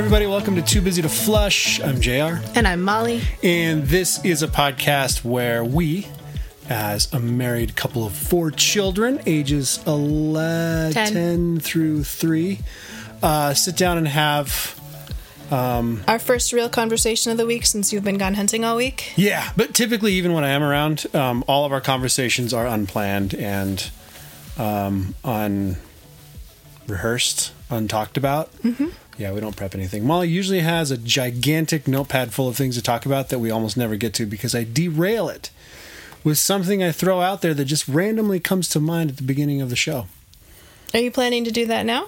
everybody, welcome to Too Busy to Flush. I'm JR, And I'm Molly. and this is a podcast where we, as a married couple of four children, ages 11, Ten. 10 through 3, uh, sit down and have. Our first real conversation of the week since you've been gone hunting all week. Yeah, but typically, even when I am around, um, all of our conversations are unplanned and um, unrehearsed, untalked about. Mm-hmm. Yeah, we don't prep anything. Molly usually has a gigantic notepad full of things to talk about that we almost never get to because I derail it with something I throw out there that just randomly comes to mind at the beginning of the show. Are you planning to do that now?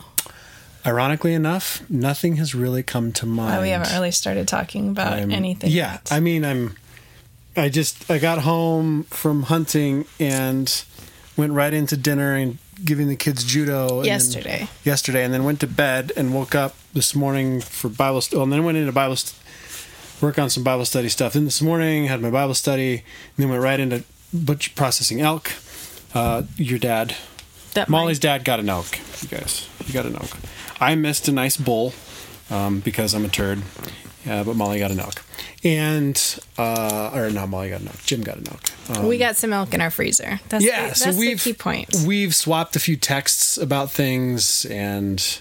Ironically enough, nothing has really come to mind. Oh, we haven't really started talking about I'm- anything. Yeah, yet. I mean, I'm. I just I got home from hunting and went right into dinner and giving the kids judo then- Yesterday. yesterday, and then went to bed and woke up this morning for Bible. St- well, and then went into Bible st- work on some Bible study stuff. Then this morning had my Bible study, and then went right into butch processing elk. Uh, your dad, That Molly's might- dad, got an elk. You guys, you got an elk. I missed a nice bull um, because I'm a turd. Yeah, but Molly got an elk, and uh, or not Molly got an elk. Jim got an elk. Um, we got some milk in our freezer. That's yeah, the, that's so the we've key point. we've swapped a few texts about things, and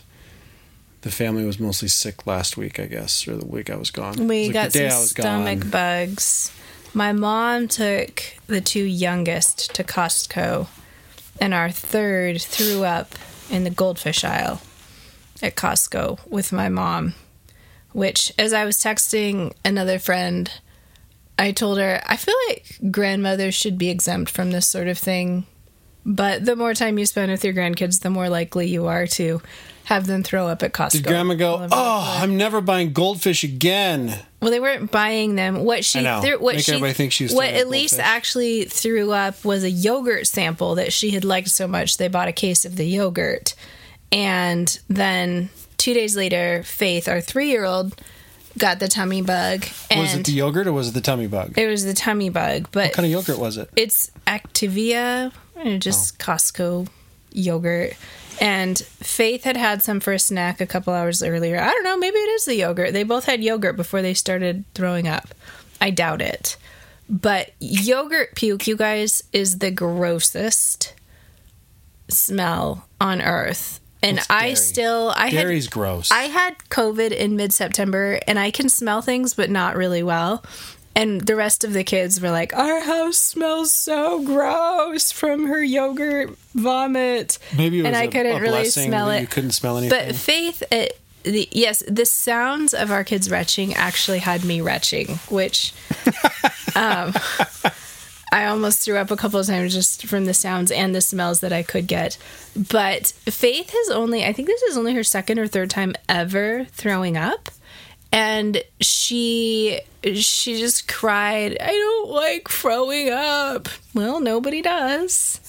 the family was mostly sick last week, I guess, or the week I was gone. We was got day some stomach gone. bugs. My mom took the two youngest to Costco, and our third threw up in the goldfish aisle at Costco with my mom. Which, as I was texting another friend, I told her, I feel like grandmothers should be exempt from this sort of thing. But the more time you spend with your grandkids, the more likely you are to have them throw up at Costco. Did Grandma go? all over the Oh, I'm never buying goldfish again. well, they weren't buying them. What she threw, what Make she, everybody think she was what Elise goldfish. actually threw up was a yogurt sample that she had liked so much they bought a case of the yogurt, and then two days later, Faith, our three-year-old, got the tummy bug, and Was it the yogurt or was it the tummy bug? it was the tummy bug, but what kind of yogurt was it? it's Activia, just Oh. Costco yogurt. And Faith had had some for a snack a couple hours earlier. I don't know, maybe it is the yogurt. They both had yogurt before they started throwing up. I doubt it. But yogurt puke, you guys, is the grossest smell on earth. And It's I dairy. still I had Dairy's gross. I had COVID in mid September and I can smell things, but not really well. And the rest of the kids were like, Our house smells so gross from her yogurt vomit. Maybe it was and I a- couldn't a really smell it. You couldn't smell anything. But Faith, it, the, yes, the sounds of our kids retching actually had me retching, which um, I almost threw up a couple of times just from the sounds and the smells that I could get. But Faith has only, I think this is only her second or third time ever throwing up. And she she just cried, I don't like throwing up. Well, nobody does.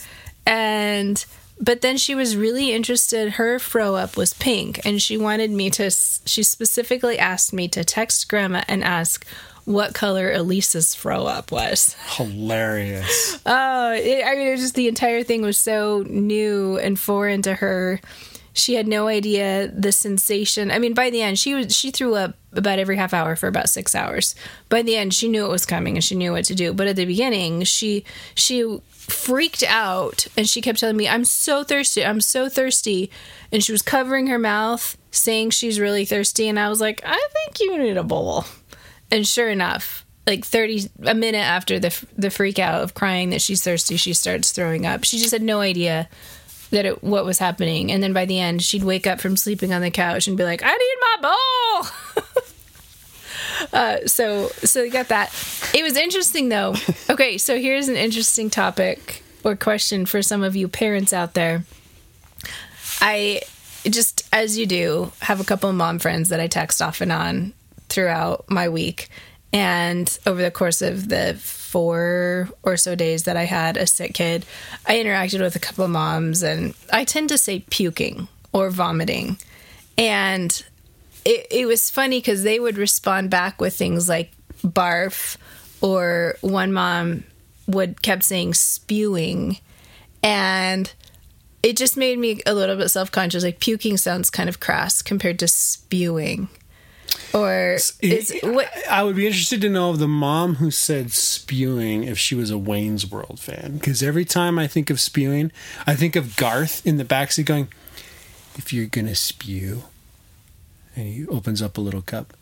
And but then she was really interested her throw up was pink and she wanted me to she specifically asked me to text grandma and ask what color Elisa's throw up was. Hilarious. Oh, it, I mean, it was just the entire thing was so new and foreign to her. She had no idea the sensation. I mean, by the end, she was she threw up about every half hour for about six hours. By the end, she knew it was coming and she knew what to do. But at the beginning, she she freaked out and she kept telling me, "I'm so thirsty. I'm so thirsty," and she was covering her mouth, saying she's really thirsty. And I was like, "I think you need a bowl." And sure enough, like 30 a minute after the the freak out of crying that she's thirsty, she starts throwing up. She just had no idea that it, what was happening. And then by the end, she'd wake up from sleeping on the couch and be like, "I need my bowl." uh, so so you got that. It was interesting though. Okay, so here's an interesting topic or question for some of you parents out there. I just as you do have a couple of mom friends that I text off and on throughout my week. And over the course of the four or so days that I had a sick kid I interacted with a couple of moms and I tend to say puking or vomiting. And it, it was funny because they would respond back with things like barf or one mom would kept saying spewing. And it just made me a little bit self-conscious like puking sounds kind of crass compared to spewing or is what? I would be interested to know of the mom who said spewing if she was a Wayne's World fan. Because every time I think of spewing, I think of Garth in the backseat going, "If you're gonna spew," and he opens up a little cup,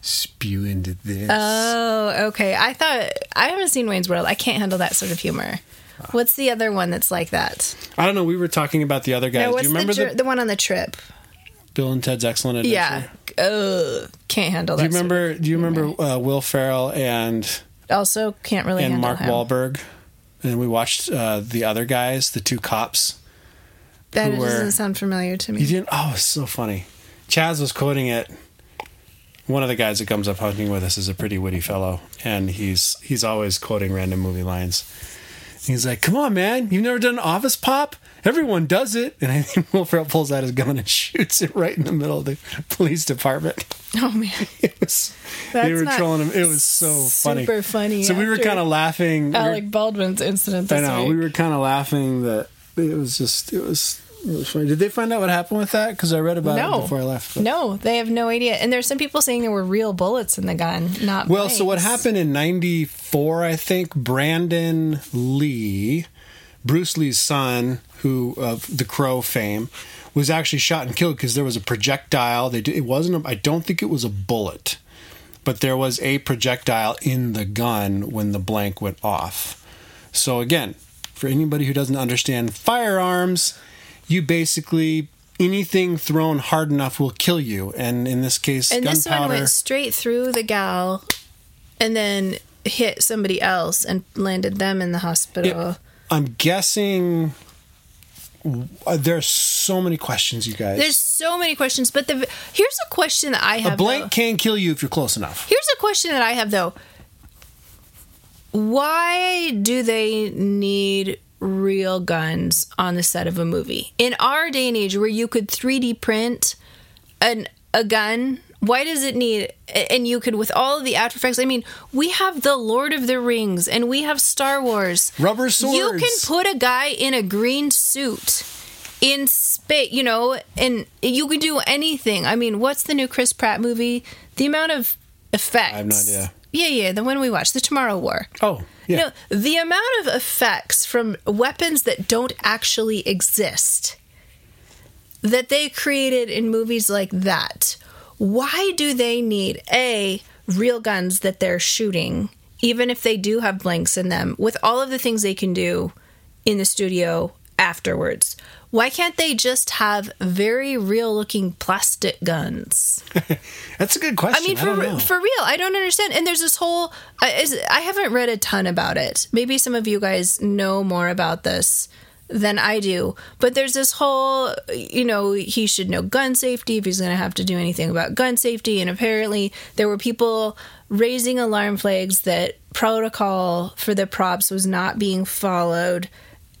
spew into this. Oh, okay. I thought I haven't seen Wayne's World. I can't handle that sort of humor. What's the other one that's like that? I don't know. We were talking about the other guy. No, Do you remember the, the, the one on the trip? Bill and Ted's Excellent Adventure? Yeah. Ugh, can't handle that. Do you remember? Do you remember uh, Will Ferrell and Also, can't really and handle Mark him. Wahlberg? And we watched uh, the other guys, the two cops. That were- doesn't sound familiar to me. You didn't? Oh, it's so funny. Chaz was quoting it. One of the guys that comes up hunting with us is a pretty witty fellow, and he's he's always quoting random movie lines. He's like, "Come on, man! You've never done an office pop? Everyone does it." And I think Will Ferrell pulls out his gun and shoots it right in the middle of the police department. Oh man, It was they were trolling him. It was so funny. super funny So we were kind of laughing. We were- Alec Baldwin's incident. I know week. we were kind of laughing that it was just it was. It was funny. Did they find out what happened with that? Because I read about No. it before I left. but- No, they have no idea. And there's some people saying there were real bullets in the gun, not Well, so what happened in '94? I think Brandon Lee, Bruce Lee's son, who of the Crow fame, was actually shot and killed because there was a projectile. They it wasn't. A, I don't think it was a bullet, but there was a projectile in the gun when the blank went off. So again, for anybody who doesn't understand firearms, you basically anything thrown hard enough will kill you, and in this case, And this one went straight through the gal, and then hit somebody else and landed them in the hospital. I'm guessing Uh, there's so many questions, you guys. There's so many questions, but the here's a question that I have. a blank though. can kill you if you're close enough. Here's a question that I have though. Why do they need real guns on the set of a movie? In our day and age where you could 3D print an a gun, why does it need and you could with all the after effects, I mean, we have the Lord of the Rings and we have Star Wars. Rubber swords. You can put a guy in a green suit in space, you know, and you can do anything. I mean, what's the new Chris Pratt movie? The amount of effects. I have no idea. Yeah, yeah, the one we watched, The Tomorrow War. Oh, yeah. You know, the amount of effects from weapons that don't actually exist that they created in movies like that. Why do they need A, real guns that they're shooting, even if they do have blanks in them, with all of the things they can do in the studio afterwards? Why can't they just have very real looking plastic guns? That's a good question. I mean, for know. for real, I don't understand. And there's this whole. I is, I haven't read a ton about it. Maybe some of you guys know more about this than I do. But there's this whole. You know, he should know gun safety if he's going to have to do anything about gun safety. And apparently, there were people raising alarm flags that protocol for the props was not being followed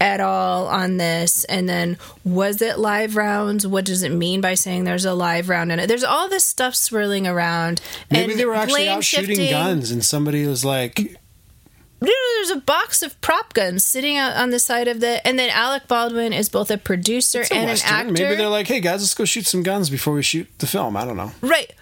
at all on this and then was it live rounds what does it mean by saying there's a live round in it there's all this stuff swirling around Maybe and they were actually out shooting shifting. guns, and somebody was like, there's a box of prop guns sitting out on the side of the and then alec baldwin is both a producer a and Western." an actor Maybe they're like, "Hey guys, let's go shoot some guns before we shoot the film." I don't know. right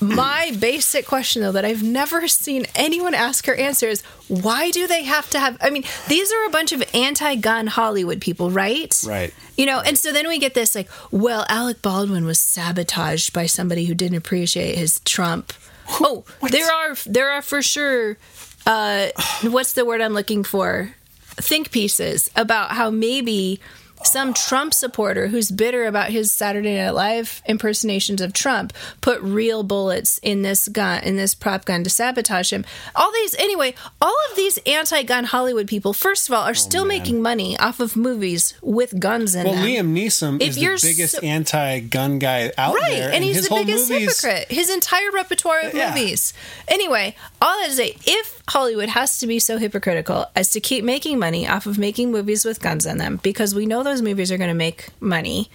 my basic question though that i've never seen anyone ask or answer is why do they have to have i mean these are a bunch of anti-gun hollywood people right Right. You know, and so then we get this like, well, Alec Baldwin was sabotaged by somebody who didn't appreciate his Trump. Oh, there are there are for sure uh what's the word I'm looking for? Think pieces about how maybe some Trump supporter who's bitter about his Saturday Night Live impersonations of Trump put real bullets in this gun in this prop gun to sabotage him. All these anyway, all of these anti-gun Hollywood people, first of all, are oh, still making money off of movies with guns in Well, them. Liam Neeson If is the you're biggest so- anti-gun guy out Right, there, and he's his the biggest movies, hypocrite. His entire repertoire of Yeah. movies. Anyway, all that to say, if Hollywood has to be so hypocritical as to keep making money off of making movies with guns in them, because we know those movies are going to make money,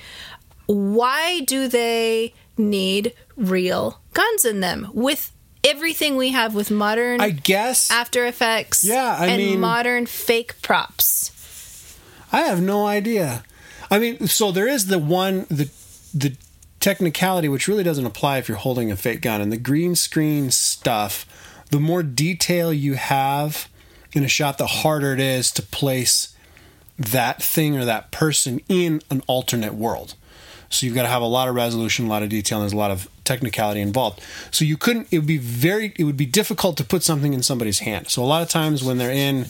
why do they need real guns in them with everything we have with modern I guess After Effects Yeah, I and mean- modern fake props? I have no idea. I mean, so there is the one the the technicality, which really doesn't apply if you're holding a fake gun. And the green screen stuff, the more detail you have in a shot, the harder it is to place that thing or that person in an alternate world. So you've got to have a lot of resolution, a lot of detail, and there's a lot of technicality involved. So you couldn't. It would be very. It would be difficult to put something in somebody's hand. So a lot of times when they're in,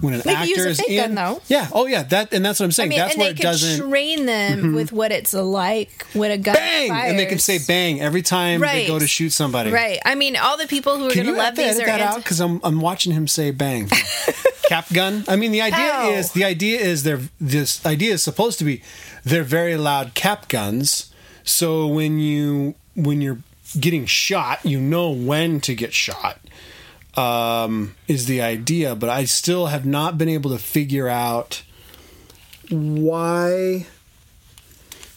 when an use actor is in, gun, though. yeah, oh yeah, that and that's what I'm I saying. mean, that's where it doesn't Mm-hmm. train them with what it's like when a gun bang, fires. and they can say bang every time they go to shoot somebody. Right. I mean, all the people who are going to love these that, are edit that out? Because I'm I'm watching him say bang. Cap gun. I mean, the idea Ow. is the idea is they're this idea is supposed to be they're very loud cap guns. So when you when you're getting shot, you know when to get shot. Um, is the idea, but I still have not been able to figure out why.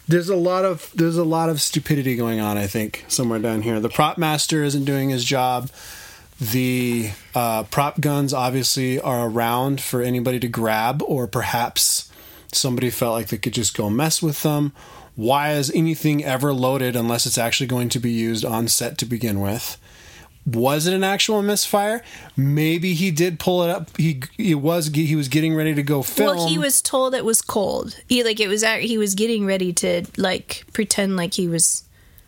There's a lot of there's a lot of stupidity going on i think somewhere down here. The prop master isn't doing his job. The uh, prop guns obviously are around for anybody to grab or perhaps somebody felt like they could just go mess with them. Why is anything ever loaded unless it's actually going to be used on set to begin with was it an actual misfire maybe he did pull it up he he was he was getting ready to go film Well, he was told it was cold. He like it was. He was getting ready to like pretend like he was.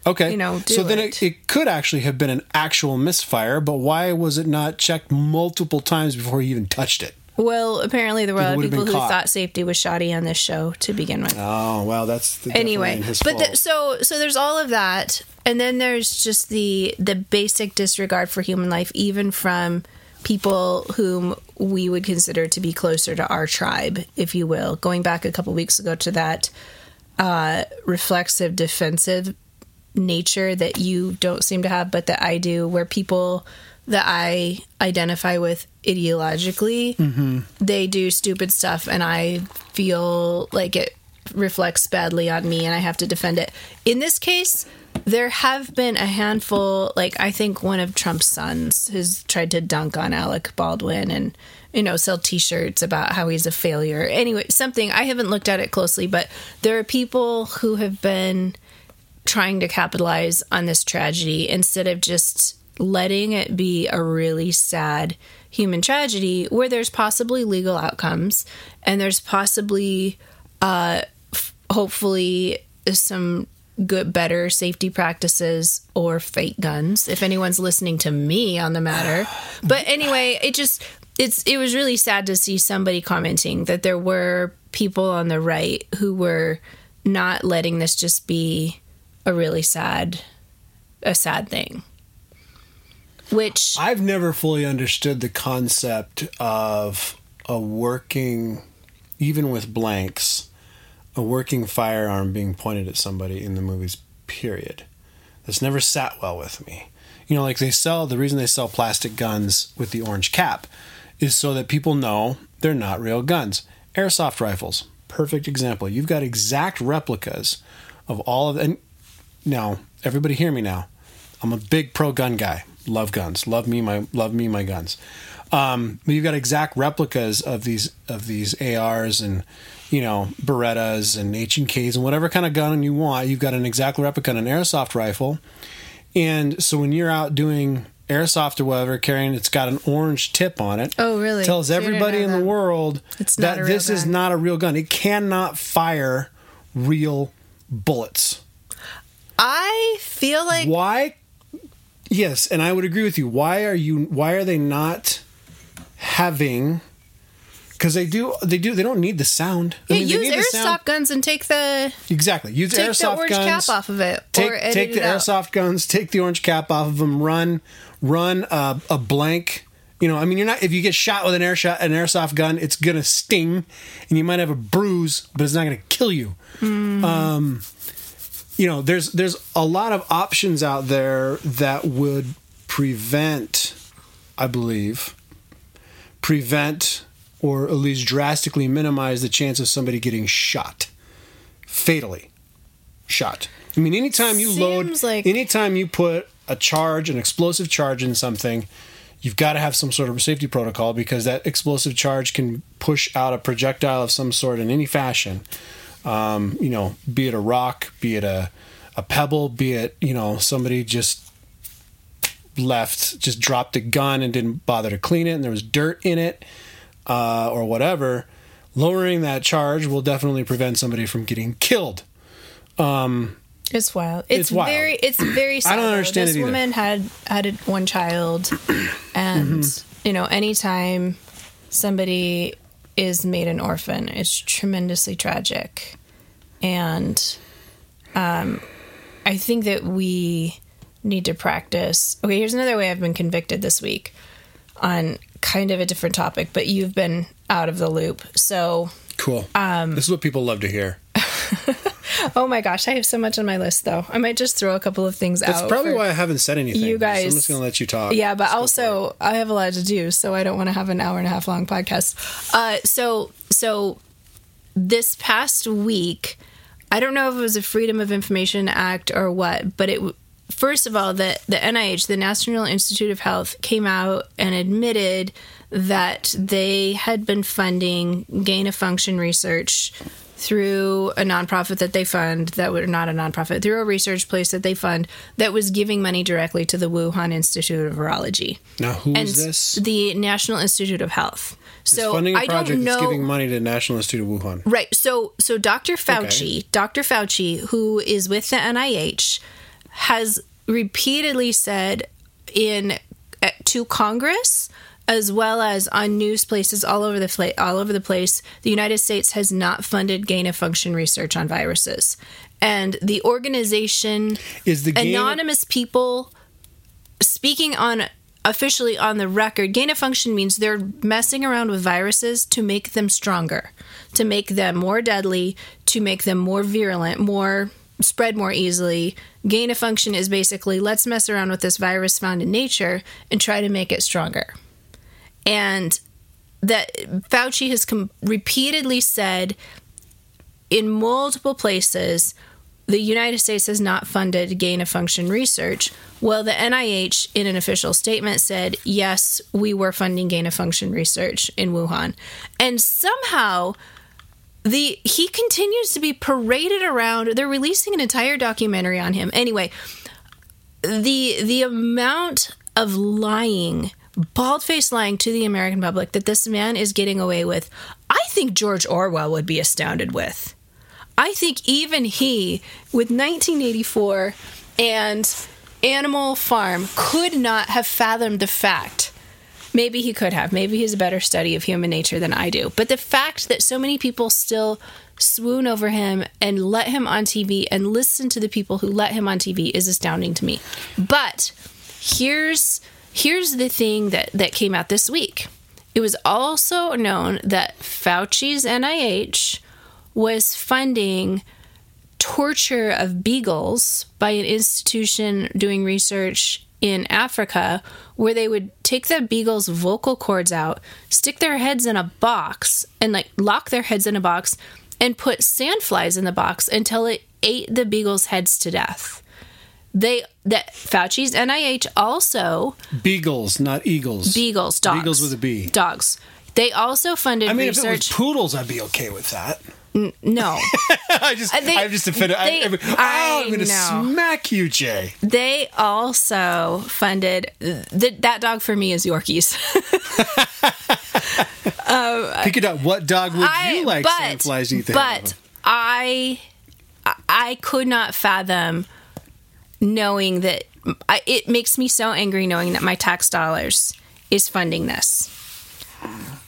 Okay. you know, so then it. it, it could actually have been an actual misfire, but why was it not checked multiple times before he even touched it? Well, apparently there were a lot of people who caught. thought safety was shoddy on this show to begin with. Oh, well, that's the, anyway his but the, so so there's all of that and then there's just the the basic disregard for human life even from people whom we would consider to be closer to our tribe if you will going back a couple weeks ago to that uh reflexive defensive nature that you don't seem to have but that I do where people that I identify with ideologically mm-hmm. they do stupid stuff and I feel like it reflects badly on me and I have to defend it. In this case, there have been a handful, like I think one of Trump's sons has tried to dunk on Alec Baldwin and you know, sell t-shirts about how he's a failure. Anyway, something I haven't looked at it closely, but there are people who have been trying to capitalize on this tragedy instead of just letting it be a really sad human tragedy where there's possibly legal outcomes and there's possibly uh f- hopefully some good better safety practices or fake guns if anyone's listening to me on the matter. But anyway it just it's it was really sad to see somebody commenting that there were people on the right who were not letting this just be a really sad a sad thing which I've never fully understood the concept of a working, even with blanks, a working firearm being pointed at somebody in the movies, period. That's never sat well with me. You know, like they sell, the reason they sell plastic guns with the orange cap is so that people know they're not real guns. Airsoft rifles, perfect example. You've got exact replicas of all of and now everybody hear me now. I'm a big pro gun guy. Love guns. Love me my love me my guns. Um, but you've got exact replicas of these of these ARs and you know Berettas and H and Ks and whatever kind of gun you want. You've got an exact replica on an airsoft rifle. And so when you're out doing airsoft or whatever, carrying it's got an orange tip on it. Oh, really? Tells So everybody in the world that this is not a real gun. It cannot fire real bullets. i feel like why yes and i would agree with you. Why are you why are they not having because they do they do they don't need the sound. I yeah, mean, they use the airsoft sound- guns and take the exactly. Use take the airsoft orange guns. cap off of it take, take the it airsoft guns take the orange cap off of them run run a, a blank. You know i mean you're not if you get shot with an air shot an airsoft gun it's gonna sting and you might have a bruise but it's not gonna kill you. Um you know there's there's a lot of options out there that would prevent i believe prevent or at least drastically minimize the chance of somebody getting shot. Fatally shot. I mean anytime you load like- anytime you put a charge an explosive charge in something you've got to have some sort of safety protocol because that explosive charge can push out a projectile of some sort in any fashion um, you know be it a rock be it a a pebble, be it you know somebody just left, just dropped a gun and didn't bother to clean it, and there was dirt in it, uh, or whatever. Lowering that charge will definitely prevent somebody from getting killed. It's wild. It's, It's wild. very. It's very. Sad, I don't understand This woman had had one child, and Mm-hmm. you know, anytime somebody is made an orphan, it's tremendously tragic, and um, I think that we need to practice. Okay, here's another way I've been convicted this week on kind of a different topic, but you've been out of the loop, so. Cool. Um, this is what people love to hear. Oh my gosh, I have so much on my list though. I might just throw a couple of things That's out. That's probably why I haven't said anything. You so guys- I'm just gonna let you talk. Yeah, but Let's also I have a lot to do, so I don't want to have an hour and a half long podcast. Uh, so so this past week, I don't know if it was a Freedom of Information Act or what, but it first of all the the NIH, the National Institute of Health, came out and admitted that they had been funding gain of function research through a nonprofit that they fund that were not a nonprofit through a research place that they fund that was giving money directly to the Wuhan Institute of Virology. Now, who and is this? the National Institute of Health. So funding a I project don't know. that's giving money to National Institute of Wuhan. Right. So so Dr. Fauci, Dr. Fauci, who is with the NIH, has repeatedly said in to Congress as well as on news places all over the fla- all over the place, the United States has not funded gain of function research on viruses. And the organization Is the gain anonymous people speaking on officially on the record gain of function means they're messing around with viruses to make them stronger to make them more deadly to make them more virulent more spread more easily gain of function is basically let's mess around with this virus found in nature and try to make it stronger and that fauci has com- repeatedly said in multiple places the United States has not funded gain of function research. Well, the NIH, in an official statement, said, yes, we were funding gain of function research in Wuhan. And somehow, the he continues to be paraded around. They're releasing an entire documentary on him. Anyway, the the amount of lying, bald faced lying to the American public that this man is getting away with, I think George Orwell would be astounded with. I think even he, with 1984 and Animal Farm, could not have fathomed the fact. Maybe he could have. Maybe he's a better study of human nature than I do. But the fact that so many people still swoon over him and let him on TV and listen to the people who let him on TV is astounding to me. But here's here's the thing that that came out this week. It was also known that Fauci's NIH was funding torture of beagles by an institution doing research in Africa where they would take the beagles' vocal cords out, stick their heads in a box, and like lock their heads in a box and put sandflies in the box until it ate the beagles' heads to death. They that Fauci's NIH also Beagles, not eagles. beagles, dogs, Beagles with a B. dogs. They also funded I mean, if it was research. poodles, I'd be okay with that. no, I just, Uh, they- I'm just offended. they- I, I, oh, I'm going to smack you, Jay. They also funded th- that dog for me is Yorkies. Pick it up. What dog would I you like but sandflies to eat the but? I I could not fathom knowing that I, it makes me so angry knowing that my tax dollars is funding this.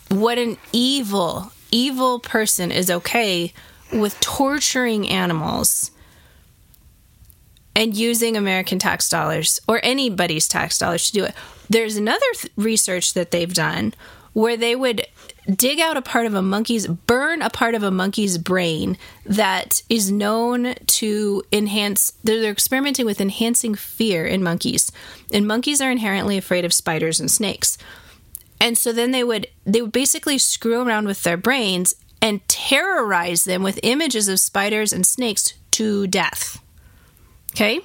What an evil evil person is okay with torturing animals and using American tax dollars or anybody's tax dollars to do it. There's another th- research that they've done where they would dig out a part of a monkey's, burn a part of a monkey's brain that is known to enhance, they're, they're experimenting with enhancing fear in monkeys. And monkeys are inherently afraid of spiders and snakes. And so then they would they would basically screw around with their brains and terrorize them with images of spiders and snakes to death. Okay?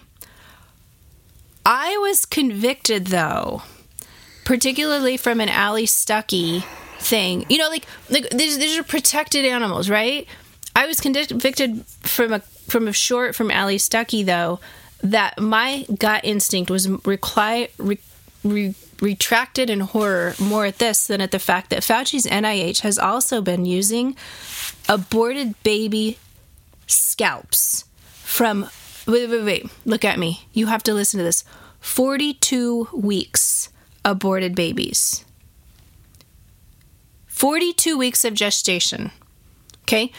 I was convicted though, particularly from an Allie Stuckey thing. You know, like like these these are protected animals, right? I was convicted from a from a short from Allie Stuckey though that my gut instinct was recli- re- re- retracted in horror more at this than at the fact that Fauci's NIH has also been using aborted baby scalps from wait wait wait look at me you have to listen to this 42 weeks aborted babies 42 weeks of gestation okay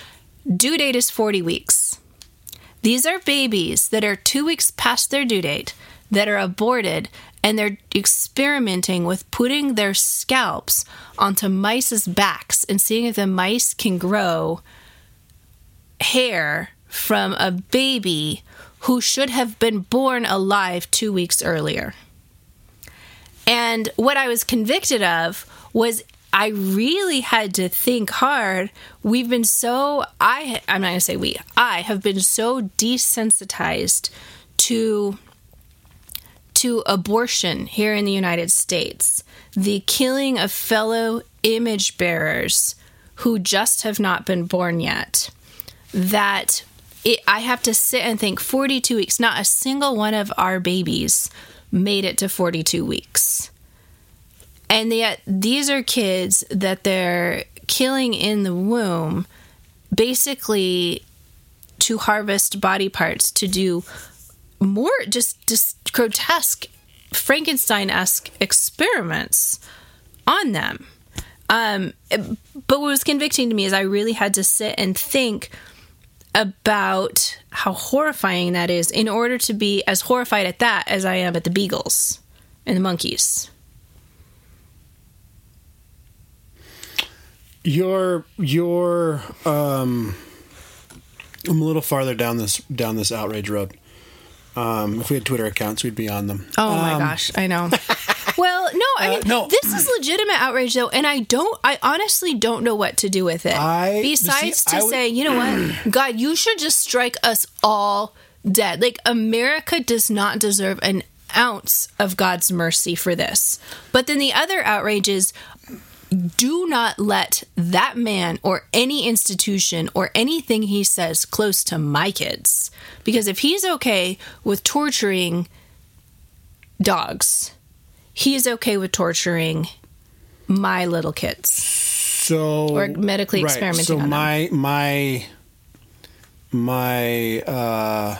due date is 40 weeks these are babies that are 2 weeks past their due date that are aborted and they're experimenting with putting their scalps onto mice's backs and seeing if the mice can grow hair from a baby who should have been born alive two weeks earlier. And what I was convicted of was I really had to think hard. We've been so I I'm not going to say we. I have been so desensitized to to abortion here in the United States. The killing of fellow image bearers who just have not been born yet. That it, I have to sit and think 42 weeks, not a single one of our babies made it to 42 weeks. And yet, these are kids that they're killing in the womb basically to harvest body parts to do more just, just grotesque Frankenstein esque experiments on them. Um, but what was convicting to me is I really had to sit and think about how horrifying that is in order to be as horrified at that as I am at the beagles and the monkeys. Your your um I'm a little farther down this down this outrage road. Um, if we had Twitter accounts, we'd be on them. Oh my Um, gosh, I know. well, no, I Uh, mean, no. this is legitimate outrage though, and I don't, I honestly don't know what to do with it. I- Besides see, to would- say, you know what, God, you should just strike us all dead. Like America does not deserve an ounce of God's mercy for this. But then the other outrage is do not let that man or any institution or anything he says close to my kids. Because if he's okay with torturing dogs, he's okay with torturing my little kids. So Or medically experimenting So on them. my my my uh,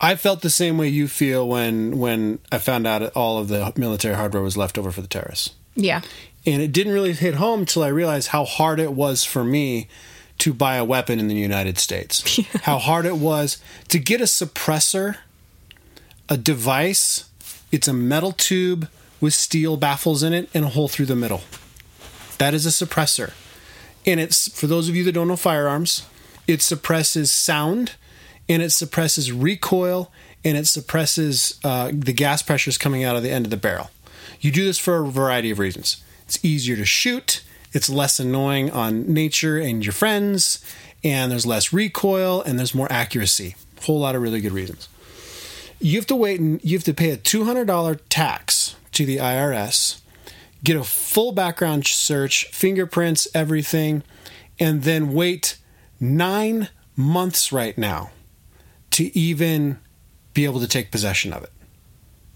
I felt the same way you feel when when I found out all of the military hardware was left over for the terrorists. Yeah. And it didn't really hit home till I realized how hard it was for me to buy a weapon in the United States. How hard it was to get a suppressor, a device. It's a metal tube with steel baffles in it and a hole through the middle. That is a suppressor. And it's for those of you that don't know firearms, it suppresses sound and it suppresses recoil and it suppresses uh, the gas pressures coming out of the end of the barrel. You do this for a variety of reasons. It's easier to shoot, it's less annoying on nature and your friends, and there's less recoil and there's more accuracy. Whole lot of really good reasons. You have to wait and you have to pay a $200 tax to the IRS, get a full background search, fingerprints, everything, and then wait nine months right now to even be able to take possession of it.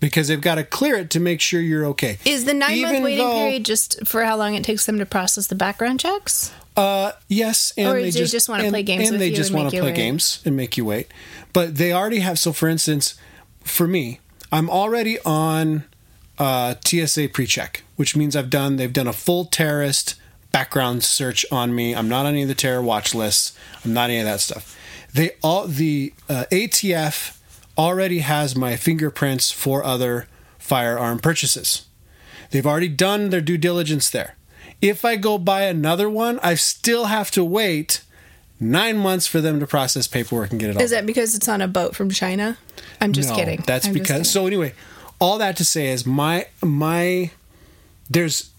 Because they've got to clear it to make sure you're okay. Is the nine month waiting though- period just for how long it takes them to process the background checks? Uh, yes, and Or they they just, just wanna and- play games and with they you just make you play wait. games and make you wait. But they already have. So, for instance, for me, I'm already on uh, TSA pre-check, which means I've done. They've done a full terrorist background search on me. I'm not on any of the terror watch lists. I'm not any of that stuff. They all the uh, ATF already has my fingerprints for other firearm purchases. They've already done their due diligence there. If I go buy another one, I still have to wait nine months for them to process paperwork and get it all. Is that because it's on a boat from China? I'm just No, kidding. That's I'm because. So anyway, all that to say is my my there's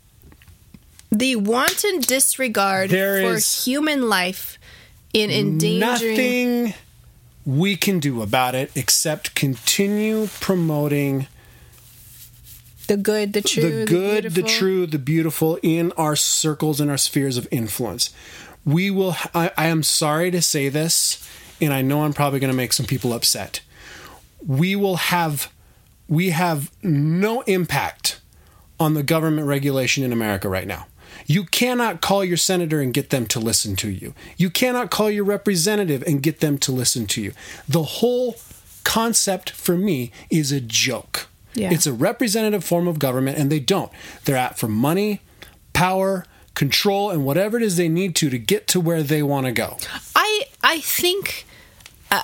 the wanton disregard There for human life in endangering nothing we can do about it except continue promoting the good, the true, the good, the, beautiful. true, the beautiful in our circles and our spheres of influence. We will. I, I am sorry to say this, and I know I'm probably going to make some people upset. We will have we have no impact on the government regulation in America right now. You cannot call your senator and get them to listen to you. You cannot call your representative and get them to listen to you. The whole concept for me is a joke. Yeah. It's a representative form of government, and they don't. They're out for money, power, control, and whatever it is they need to to get to where they want to go. I I think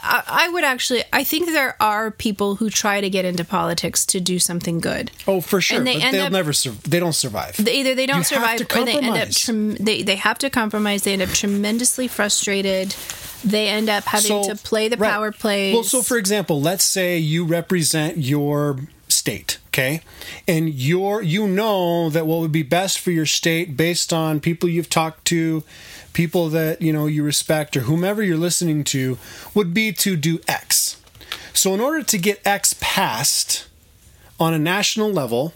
I, I would actually I think there are people who try to get into politics to do something good. Oh, for sure. And they but end they'll up- never. Sur- they don't survive. They- Either they don't You survive or they end up trem- they they have to compromise. They end up tremendously frustrated. They end up having to play the right. power plays. Well, so for example, let's say you represent your state, okay, and you're you know that what would be best for your state based on people you've talked to, people that you know you respect or whomever you're listening to, would be to do X. So in order to get X passed on a national level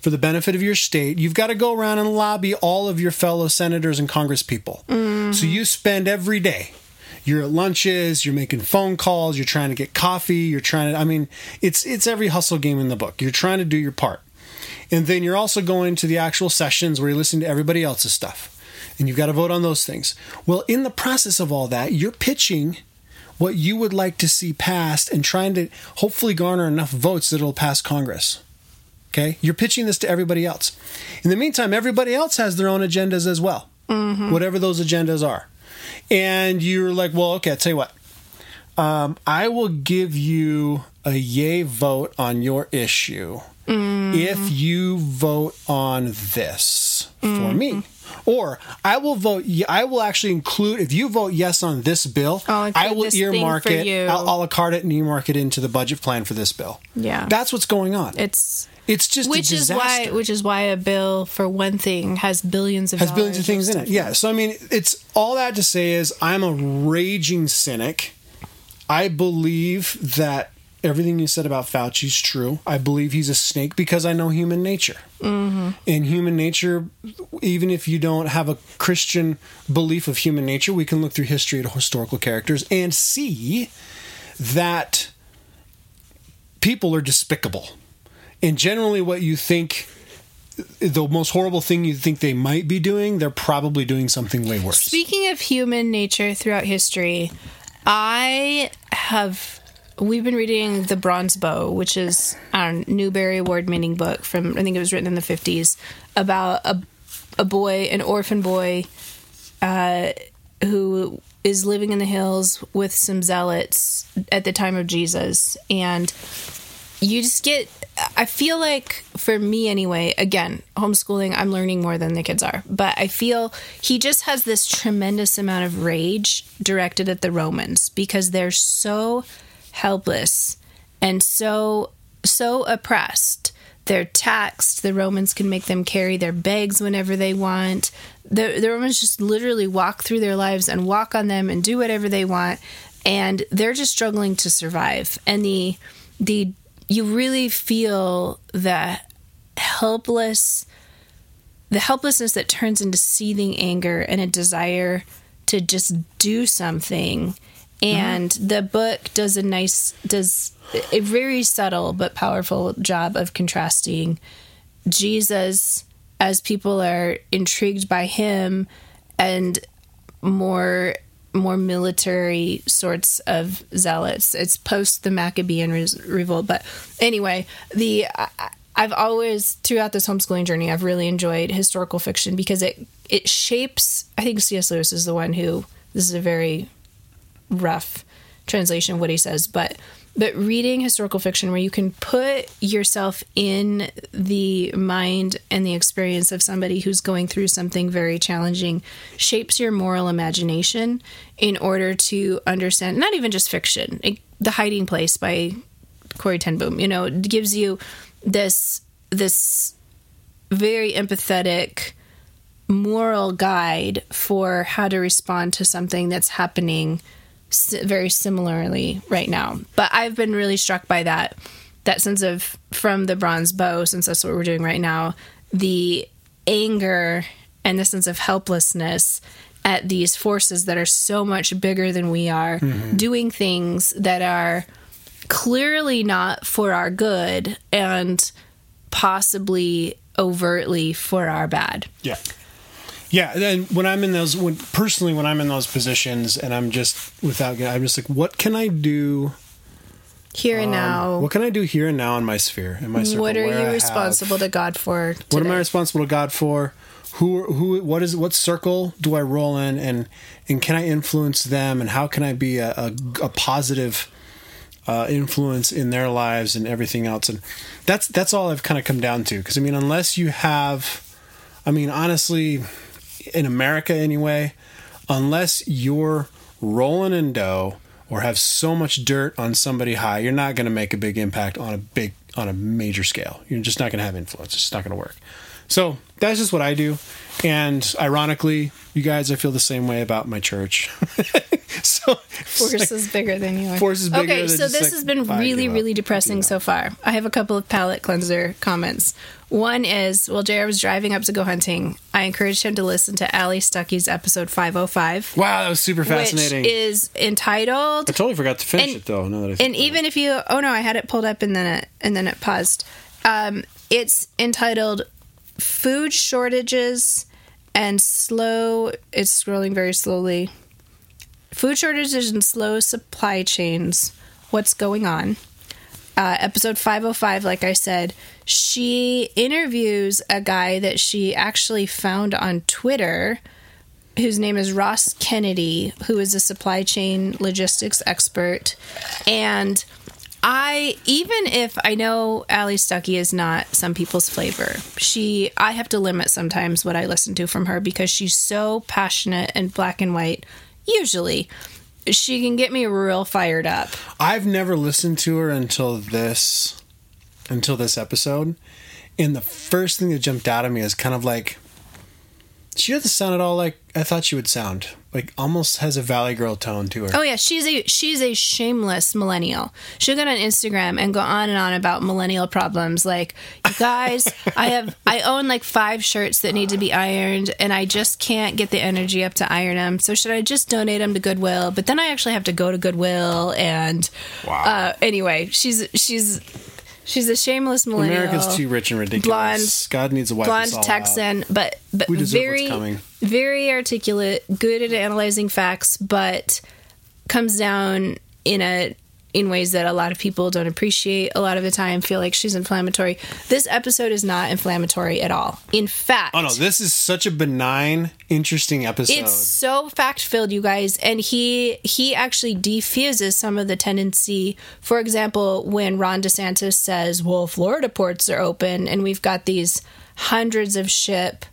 for the benefit of your state, you've got to go around and lobby all of your fellow senators and congresspeople. So you spend every day. You're at lunches, you're making phone calls, you're trying to get coffee, you're trying to I mean, it's it's every hustle game in the book. You're trying to do your part. And then you're also going to the actual sessions where you're listening to everybody else's stuff. And you've got to vote on those things. Well, in the process of all that, you're pitching what you would like to see passed and trying to hopefully garner enough votes that it'll pass Congress. Okay? You're pitching this to everybody else. In the meantime, everybody else has their own agendas as well, mm-hmm. whatever those agendas are. And you're like, well, okay, I'll tell you what. Um, I will give you a yay vote on your issue mm. if you vote on this for me. Mm-hmm. Or I will vote. I will actually include if you vote yes on this bill. I will earmark it. I'll, card it and earmark it into the budget plan for this bill. Yeah. that's what's going on. it's It's just which a is why which is why a bill for one thing has billions of has billions of things in it. Yeah. So I mean, it's all that to say is I'm a raging cynic. I believe that everything you said about Fauci's true. I believe he's a snake because I know human nature. Mm-hmm. And human nature, even if you don't have a Christian belief of human nature, we can look through history at historical characters and see that people are despicable. And generally, what you think the most horrible thing you think they might be doing, they're probably doing something way worse. Speaking of human nature throughout history, I have we've been reading The Bronze Bow, which is a Newbery Award winning book from I think it was written in the fifties about a a boy, an orphan boy, uh, who is living in the hills with some zealots at the time of Jesus, and you just get i feel like for me anyway again homeschooling i'm learning more than the kids are. But i feel he just has this tremendous amount of rage directed at the romans because they're so helpless and so so oppressed. They're taxed. The romans can make them carry their bags whenever they want. The, the romans just literally walk through their lives and walk on them and do whatever they want and they're just struggling to survive. And the the you really feel the helpless the helplessness that turns into seething anger and a desire to just do something and uh-huh. the book does a nice does a very subtle but powerful job of contrasting Jesus as people are intrigued by him and more more military sorts of zealots. It's post the Maccabean res- revolt, but anyway, the I, I've always throughout this homeschooling journey, I've really enjoyed historical fiction because it it shapes. I think C.S. Lewis is the one who this is a very rough translation of what he says, but but reading historical fiction where you can put yourself in the mind and the experience of somebody who's going through something very challenging shapes your moral imagination in order to understand not even just fiction it, the hiding place by Corrie ten Boom you know gives you this this very empathetic moral guide for how to respond to something that's happening very similarly right now. But I've been really struck by that that sense of from the bronze bow since that's what we're doing right now, the anger and the sense of helplessness at these forces that are so much bigger than we are, mm-hmm. doing things that are clearly not for our good and possibly overtly for our bad. Yeah. Yeah, then when I'm in those, when personally, when I'm in those positions, and I'm just without, I'm just like, what can I do? Here and now, What can I do here and now in my sphere, in my circle? what are where I you have- responsible to God for? What am I responsible to God for? Who, who, what is, what circle do I roll in, and and can I influence them, and how can I be a, a, a positive uh, influence in their lives and everything else? And that's that's all I've kind of come down to. Because I mean, unless you have, I mean, honestly, in America anyway, unless you're rolling in dough or have so much dirt on somebody high, you're not going to make a big impact on a big on a major scale. You're just not going to have influence. It's just not going to work. So that's just what I do. And ironically, you guys, I feel the same way about my church. so Force is bigger than you are. Force is bigger Okay, so this like, has been really, really depressing so far. I have a couple of palate cleanser comments. One is, while JR was driving up to go hunting, I encouraged him to listen to Allie Stuckey's episode 505, wow, that was super fascinating. which is entitled I totally forgot to finish and- it though. Now that I and even if you oh no i had it pulled up and then it and then it paused um it's entitled food shortages and slow it's scrolling very slowly food shortages and slow supply chains what's going on uh, episode 505 like i said she interviews a guy that she actually found on twitter whose name is Ross Kennedy, who is a supply chain logistics expert. And I, even if I know Allie Stuckey is not some people's flavor, she, I have to limit sometimes what I listen to from her because she's so passionate and black and white. Usually, she can get me real fired up. I've never listened to her until this until this episode. And the first thing that jumped out at me is kind of like she doesn't sound at all like I thought she would sound. Like almost has a Valley Girl tone to her. Oh yeah, she's a she's a shameless millennial. She'll get on Instagram and go on and on about millennial problems. Like, you guys, I have I own like five shirts that need to be ironed, and I just can't get the energy up to iron them. So should I just donate them to Goodwill? But then I actually have to go to Goodwill, and Wow. uh, anyway, she's she's she's a shameless millennial. America's too rich and ridiculous. Blonde- God needs a wipe blonde all out. Texan, but but very very articulate, good at analyzing facts, but comes down in a in ways that a lot of people don't appreciate a lot of the time feel like she's inflammatory. This episode is not inflammatory at all. In fact Oh no, this is such a benign, interesting episode. it's so fact filled you guys and he he actually defuses some of the tendency. For example when ron desantis says well florida ports are open and we've got these hundreds of ship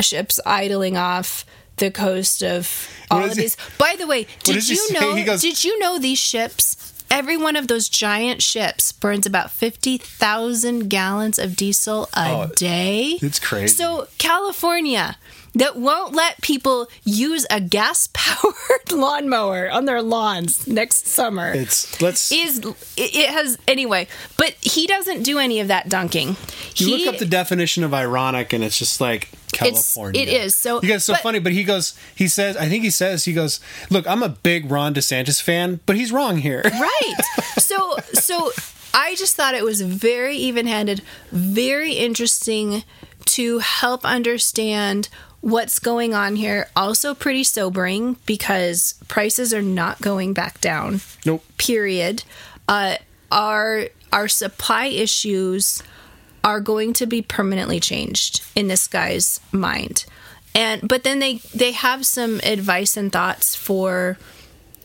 ships idling off the coast of all of these. By the way did you know He goes- did you know these ships Every one of those giant ships burns about 50,000 gallons of diesel a Oh, day. it's crazy. So, California that won't let people use a gas powered lawnmower on their lawns next summer it's let's is it has anyway but he doesn't do any of that dunking you he, look up the definition of ironic and it's just like California. it is, so- you guys so but- funny, but he goes he says I think he says he goes, Look, I'm a big Ron DeSantis fan, but he's wrong here. right so so i just thought it was very even-handed very interesting to help understand what's going on here also pretty sobering because prices are not going back down. Nope. period. Uh our our supply issues are going to be permanently changed in this guy's mind. And but then they they have some advice and thoughts for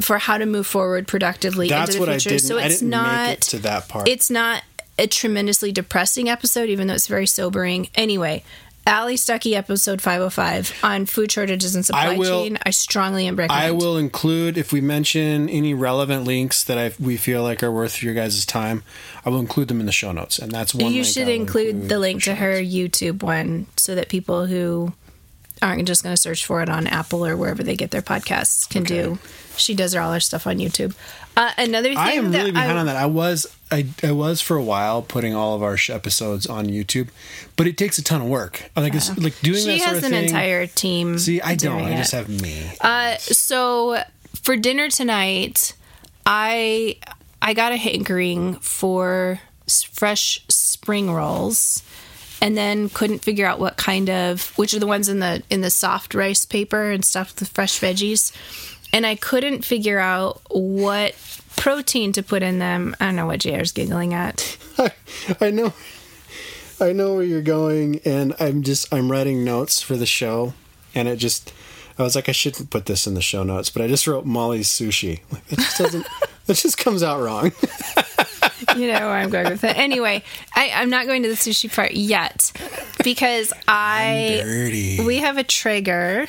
for how to move forward productively That's into the what I future. Didn't so I it's didn't not make it to that part. it's not a tremendously depressing episode even though it's very sobering. Anyway Allie Stuckey episode 505 on food shortages and supply I will- chain. I strongly recommend. I will include if we mention any relevant links that I we feel like are worth your guys' time. I will include them in the show notes, and that's one. you should I will include the link in to her notes. YouTube one so that people who aren't just going to search for it on Apple or wherever they get their podcasts can do. She does all her stuff on YouTube. Uh, another thing I am really behind I, on that. I was I, I was for a while putting all of our sh- episodes on YouTube, but it takes a ton of work. Like it's like doing She that sort has an thing. entire team. See, I don't. I just it. have me. Uh, so for dinner tonight, I I got a hankering for fresh spring rolls, and then couldn't figure out what kind of which are the ones in the in the soft rice paper and stuff with fresh veggies, and I couldn't figure out what protein to put in them. I don't know what JR's giggling at. I know. I know where you're going, and I'm just I'm writing notes for the show, and it just I was like I shouldn't put this in the show notes, but I just wrote Molly's sushi. Like it just doesn't. it just comes out wrong. you know where I'm going with it. Anyway, I, I'm not going to the sushi part yet because I Dirty. we have a Traeger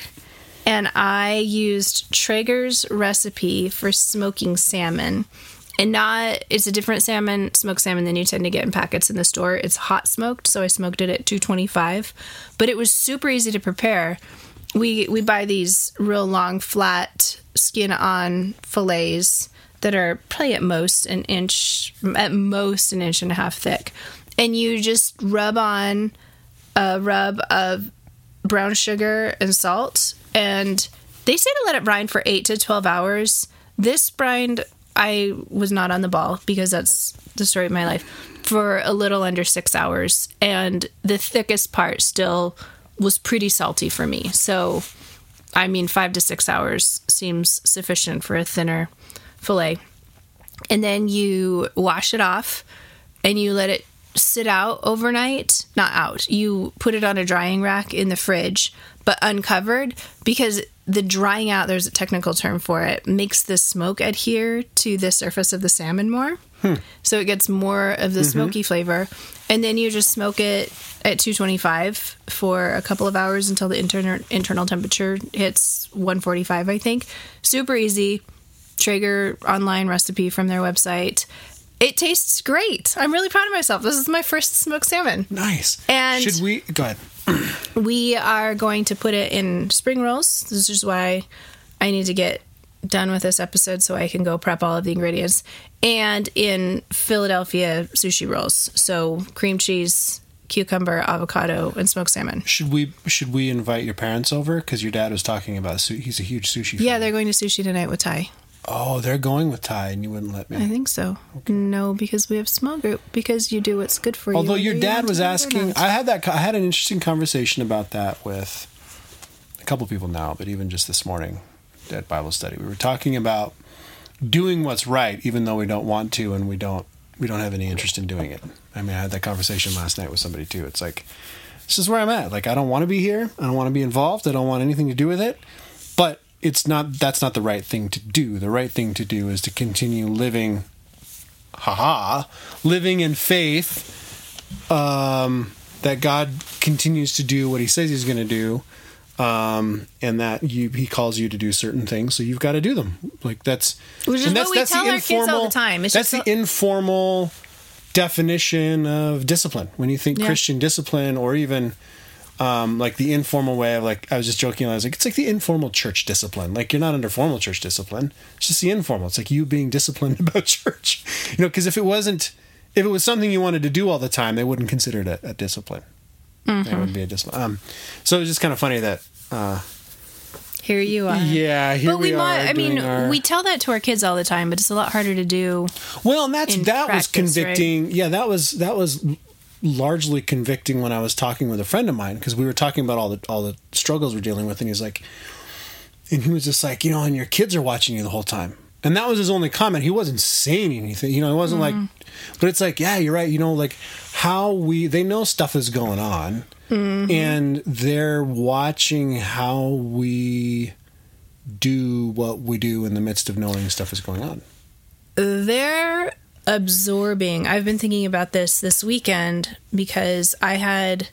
and I used Traeger's recipe for smoking salmon. And not it's a different salmon, smoked salmon than you tend to get in packets in the store. It's hot smoked, so I smoked it at 225. But it was super easy to prepare. We we buy these real long flat skin on fillets that are probably at most an inch at most an inch and a half thick. And you just rub on a rub of brown sugar and salt and they say to let it brine for 8 to 12 hours. This brined i was not on the ball because that's the story of my life for a little under 6 hours. And the thickest part still was pretty salty for me. So i mean 5 to 6 hours seems sufficient for a thinner fillet and then you wash it off and you let it sit out overnight not out. You put it on a drying rack in the fridge but uncovered because the drying out there's a technical term for it makes the smoke adhere to the surface of the salmon more hmm. so it gets more of the mm-hmm. smoky flavor and then you just smoke it at 225 for a couple of hours until the internal internal temperature hits 145 i think super easy Traeger online recipe from their website. It tastes great. I'm really proud of myself. This is my first smoked salmon. Nice. And- should we go ahead? We are going to put it in spring rolls. This is why I need to get done with this episode so I can go prep all of the ingredients. And in Philadelphia sushi rolls. So cream cheese, cucumber, avocado, and smoked salmon. Should we should we invite your parents over? Because your dad was talking about su- he's a huge sushi. Yeah, fan. they're going to sushi tonight with Ty. Oh, they're going with Ty, and you wouldn't let me. I think so. No, because we have small group. Because you do what's good for you. Although your dad want was asking. I had that. I had an interesting conversation about that with a couple people now, but even just this morning at Bible study, we were talking about doing what's right, even though we don't want to, and we don't we don't have any interest in doing it. I mean, I had that conversation last night with somebody too. It's like this is where I'm at. Like, I don't want to be here. I don't want to be involved. I don't want anything to do with it. But it's not. That's not the right thing to do. The right thing to do is to continue living. Haha, living in faith um, that God continues to do what He says He's going to do, um, and that you He calls you to do certain things, so you've got to do them. Like that's Which is and what we tell our kids all the time. It's that's the a- informal definition of discipline. When you think Yeah. Christian discipline, or even um, like the informal way of like I was just joking. I was like, it's like the informal church discipline. Like you're not under formal church discipline. It's just the informal. It's like you being disciplined about church. You know, because if it wasn't, if it was something you wanted to do all the time, they wouldn't consider it a, a discipline. It wouldn't be a discipline. Um, so it was just kind of funny that. Uh, Here you are. yeah, here But we, we. I mean, our- we tell that to our kids all the time, but it's a lot harder to do. Well, and that's that was practice, right? convicting. Yeah, that was that was largely convicting when I was talking with a friend of mine because we were talking about all the all the struggles we're dealing with, and he's like, and he was just like, you know, and your kids are watching you the whole time, and that was his only comment. He wasn't saying anything, you know. It wasn't like, mm-hmm. but it's like, yeah, you're right. You know, like how we they know stuff is going on, mm-hmm. and they're watching how we do what we do in the midst of knowing stuff is going on. They're absorbing. I've been thinking about this this weekend because I had.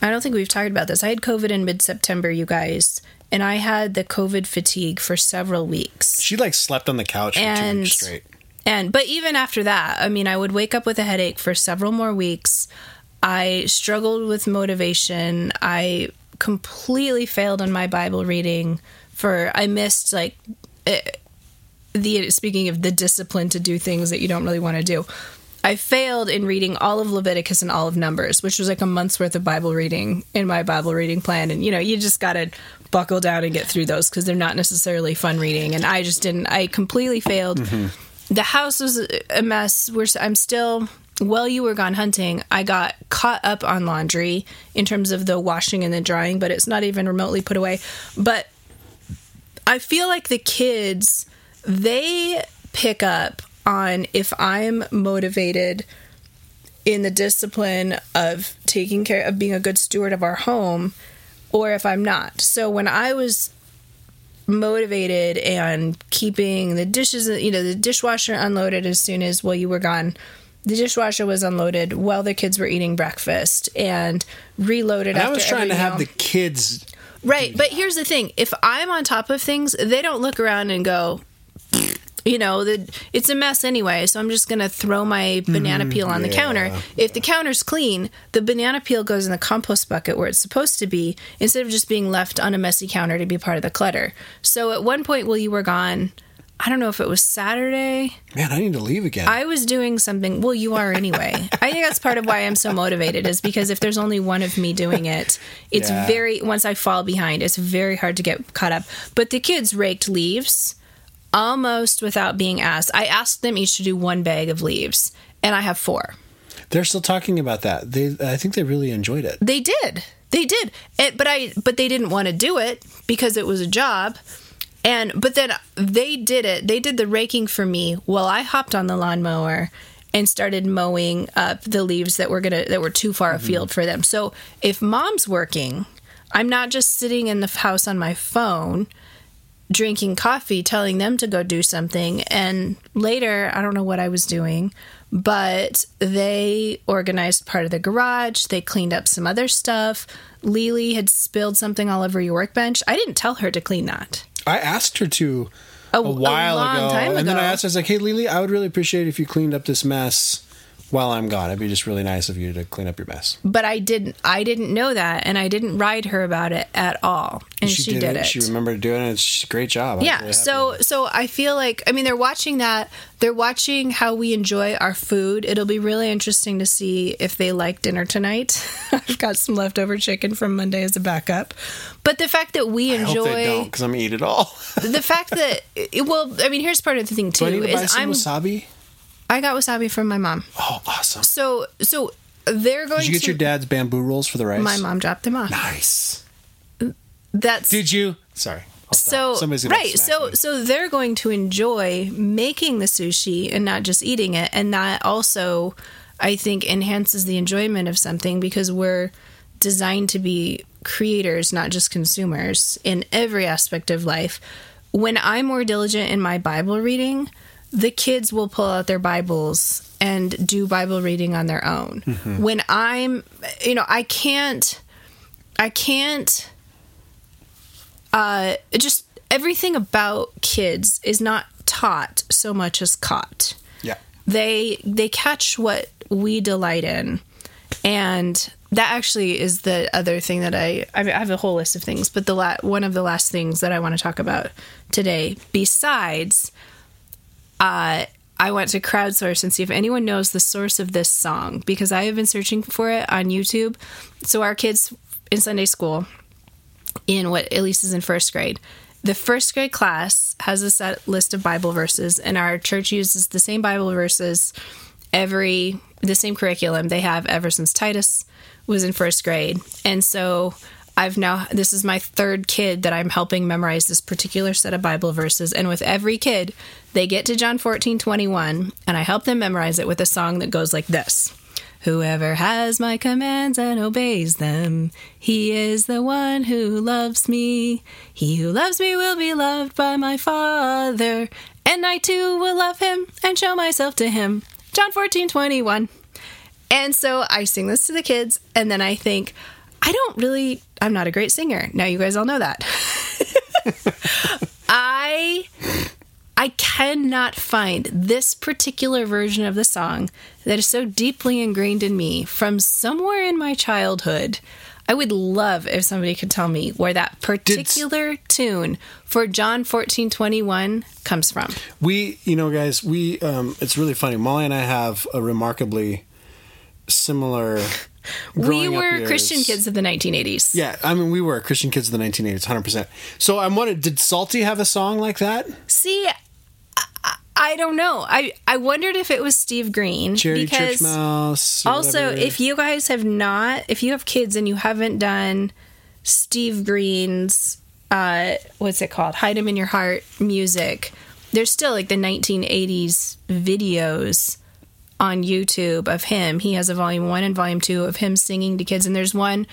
I don't think we've talked about this. I had COVID in mid September, you guys, and I had the COVID fatigue for several weeks. She like slept on the couch for two And- weeks straight. And but even after that, I mean, I would wake up with a headache for several more weeks. I struggled with motivation. I completely failed on my Bible reading. For I missed like eh, the speaking of the discipline to do things that you don't really want to do. I failed in reading all of Leviticus and all of Numbers, which was like a month's worth of Bible reading in my Bible reading plan. And, you know, you just got to buckle down and get through those because they're not necessarily fun reading. And I just didn't, I completely failed. Mm-hmm. The house was a mess. We're, I'm still, while you were gone hunting, I got caught up on laundry in terms of the washing and the drying, but it's not even remotely put away. But I feel like the kids, they pick up on if I'm motivated in the discipline of taking care of being a good steward of our home or if I'm not. So when I was motivated and keeping the dishes, you know, the dishwasher unloaded as soon as well you were gone. The dishwasher was unloaded while the kids were eating breakfast and reloaded. And I was trying to have meal. the kids. Right, but here's the thing: if I'm on top of things, they don't look around and go, you know, the, it's a mess anyway. So I'm just gonna throw my banana mm, peel on the counter. If the counter's clean, the banana peel goes in the compost bucket where it's supposed to be, instead of just being left on a messy counter to be part of the clutter. So at one point while you were gone, I don't know if it was Saturday. Man, I need to leave again. I was doing something. Well, you are anyway. I think that's part of why I'm so motivated is because if there's only one of me doing it, it's Yeah. very once I fall behind, it's very hard to get caught up. But the kids raked leaves almost without being asked. I asked them each to do one bag of leaves, and I have four. They're still talking about that. They, I think they really enjoyed it. They did. They did. It, but I but they didn't want to do it because it was a job. And but then they did it. They did the raking for me while I hopped on the lawnmower and started mowing up the leaves that were gonna that were too far mm-hmm. afield for them. So if mom's working, I'm not just sitting in the house on my phone drinking coffee telling them to go do something. And later I don't know what I was doing but they organized part of the garage. They cleaned up some other stuff. Lily had spilled something all over your workbench. I didn't tell her to clean that. I asked her to a, a while long ago, and then I asked her, I was like, "Hey, Lily, I would really appreciate if you cleaned up this mess while I'm gone. It'd be just really nice of you to clean up your mess." but I didn't I didn't know that and I didn't ride her about it at all and she, did, it, She remembered doing it. It's a great job. Yeah really so so i feel like i mean they're watching that they're watching how we enjoy our food it'll be really interesting to see if they like dinner tonight i've got some leftover chicken from monday as a backup but the fact that we I hope they enjoy don't because I'm gonna eat it all. the fact that well i mean here's part of the thing too Do I need to buy is some i'm wasabi? I got wasabi from my mom Oh, awesome! so so they're going Did you get to your dad's bamboo rolls for the rice? my mom dropped them off Nice. that's Did you? Sorry. I'll stop. so Somebody's gonna right smack so me. so they're going to enjoy making the sushi and not just eating it and that also i think enhances the enjoyment of something because we're designed to be creators not just consumers in every aspect of life when i'm more diligent in my bible reading the kids will pull out their bibles and do bible reading on their own when i'm you know i can't i can't uh, just everything about kids is not taught so much as caught. yeah. They they catch what we delight in, and that actually is the other thing that I I, mean, I have a whole list of things, but the la- one of the last things that I want to talk about today, besides, uh, I went to crowdsource and see if anyone knows the source of this song because I have been searching for it on YouTube. So our kids in Sunday school in what at least is in first grade. The first grade class has a set list of Bible verses, and our church uses the same Bible verses every the same curriculum they have ever since Titus was in first grade. And so I've now this is my third kid that I'm helping memorize this particular set of Bible verses. And with every kid, they get to John 14, 21, and I help them memorize it with a song that goes like this. Whoever has my commands and obeys them, he is the one who loves me. He who loves me will be loved by my Father, and I too will love him and show myself to him. John 14, 21. And so I sing this to the kids, and then I think, I don't really, I'm not a great singer. Now you guys all know that. I I cannot find this particular version of the song that is so deeply ingrained in me from somewhere in my childhood. I would love if somebody could tell me where that particular tune for John fourteen twenty one comes from. We, you know, guys, we, um, it's really funny. Molly and I have a remarkably similar. We were years. Christian kids of the 1980s. Yeah, I mean, we were Christian kids of the 1980s, 100%. So I'm wondering, did Psalty have a song like that? See, I, I- don't know. I, I wondered if it was Steve Green. Charity because Church Mouse. also, whatever. if you guys have not, if you have kids and you haven't done Steve Green's, uh, what's it called? Hide 'em in your heart music. There's still like the 1980s videos on YouTube of him. He has a volume one and volume two of him singing to kids, and there's one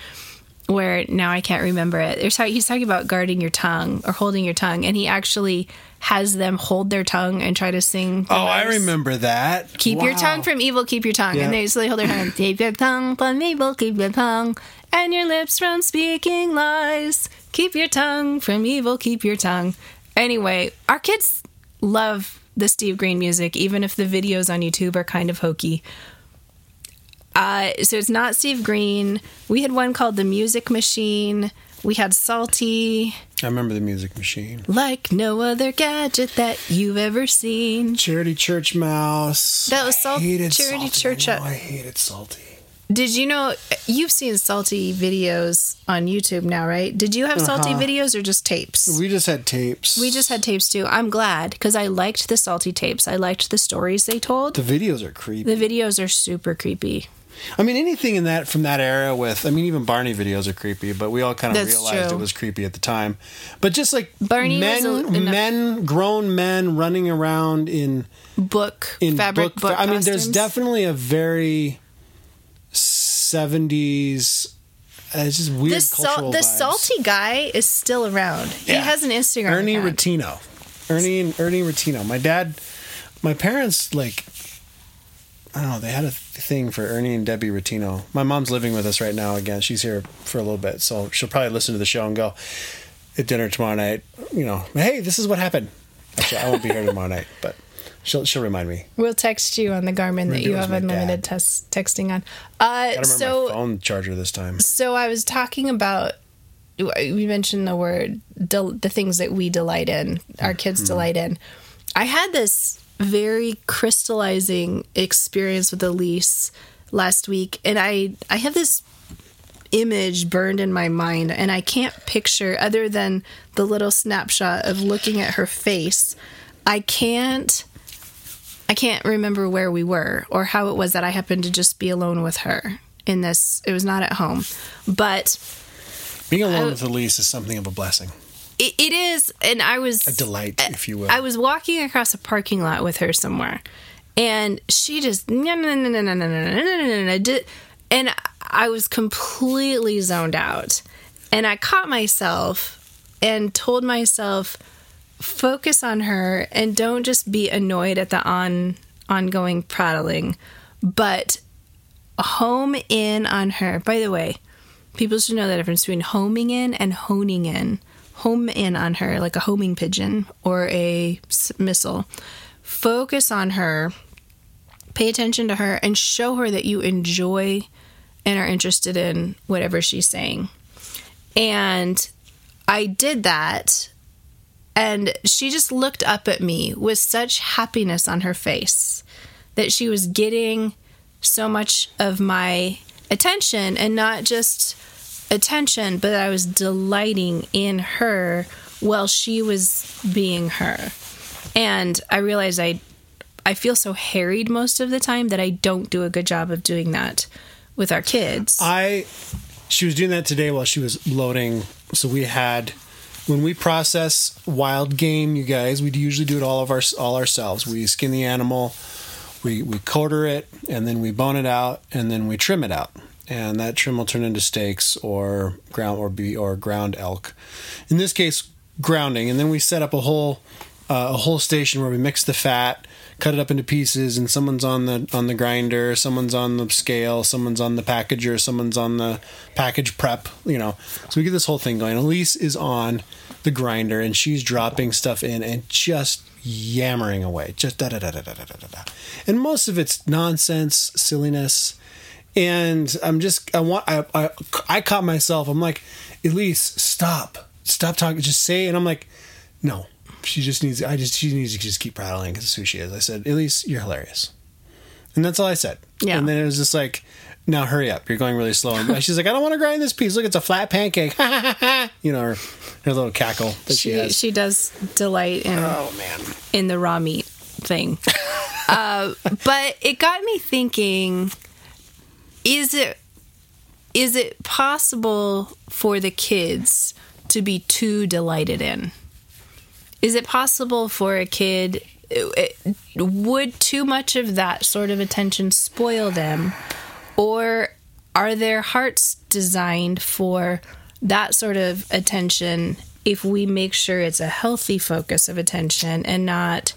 where now I can't remember it. There's how he's talking about guarding your tongue or holding your tongue, and he actually has them hold their tongue and try to sing. Oh, I remember that. Keep your tongue from evil, keep your tongue. Yeah. And they they hold their tongue. Keep your tongue from evil, keep your tongue. And your lips from speaking lies. Keep your tongue from evil, keep your tongue. Anyway, our kids love the Steve Green music, even if the videos on YouTube are kind of hokey. Uh, so it's not Steve Green. We had one called The Music Machine. We had Psalty, I remember the Music Machine. like no other gadget that you've ever seen. Charity Church Mouse. That was Sal- I hated Charity Psalty. Church- I, I hated Psalty. Did you know you've seen Psalty videos on YouTube now, right? Did you have Psalty Uh-huh. videos or just tapes? We just had tapes. We just had tapes too. I'm glad because I liked the Psalty tapes. I liked the stories they told. The videos are creepy. The videos are super creepy. I mean, anything in that from that era with, I mean, even Barney videos are creepy, but we all kind of That's realized true. it was creepy at the time. But just like Barney men, a- men, grown men running around in Book in fabric book. book. I mean, there's definitely a very seventies. Uh, it's just weird the sal- the vibes. Psalty guy is still around. He has an Instagram. Ernie account. Rettino. Ernie and Ernie Rettino. My dad, my parents like. I don't know. They had a thing for Ernie and Debbie Rettino. My mom's living with us right now. Again, she's here for a little bit, so she'll probably listen to the show and go at dinner tomorrow night. You know, hey, this is what happened. Actually, I won't be here tomorrow night, but she'll she'll remind me. We'll text you on the Garmin that you have unlimited tes- texting on. Uh, I don't remember so my phone charger this time. So I was talking about we mentioned the word del- the things that we delight in, our kids delight in. I had this very crystallizing experience with Elise last week, and I I have this image burned in my mind, and I can't picture other than the little snapshot of looking at her face. I can't. I can't remember where we were or how it was that I happened to just be alone with her in this. It was not at home, but Being alone I- with Elise is something of a blessing, it, it is. And I was a delight, if you will. I was walking across a parking lot with her somewhere, and she just no no no no no no no no no no no no did- and I was completely zoned out, and I caught myself and told myself focus on her and don't just be annoyed at the on ongoing prattling, but home in on her. By the way, people should know the difference between homing in and honing in. Home in on her like a homing pigeon or a missile. Focus on her, pay attention to her, and show her that you enjoy and are interested in whatever she's saying. And I did that, and she just looked up at me with such happiness on her face that she was getting so much of my attention and not just attention, but I was delighting in her while she was being her. And I realized I I feel so harried most of the time that I don't do a good job of doing that with our kids. I she was doing that today while she was loading. So we had when we process wild game, you guys, we usually do it all of our all ourselves. We skin the animal, we we quarter it, and then we bone it out, and then we trim it out. And that trim will turn into steaks or ground or be or ground elk. In this case, grounding, and then we set up a whole uh, a whole station where we mix the fat, cut it up into pieces, and someone's on the on the grinder, someone's on the scale, someone's on the packager, someone's on the package prep. You know, so we get this whole thing going. Elise is on the grinder and she's dropping stuff in and just yammering away, just da da da da da da da da. And most of it's nonsense, silliness. and I'm just I want I I, I caught myself. I'm like, Elise, stop, stop talking, just say. And I'm like, no, she just needs. I just she needs to just keep prattling because who she is. I said, Elise, you're hilarious, and that's all I said. Yeah. And then it was just like, now hurry up, you're going really slow. And she's like, I don't want to grind this piece. Look, it's a flat pancake. you know, her, her little cackle that she, She has. she does delight in oh man. in the raw meat thing. uh, but it got me thinking: Is it is it possible for the kids to be too delighted in? Is it possible for a kid? it- Would too much of that sort of attention spoil them, or are their hearts designed for that sort of attention? If we make sure it's a healthy focus of attention and not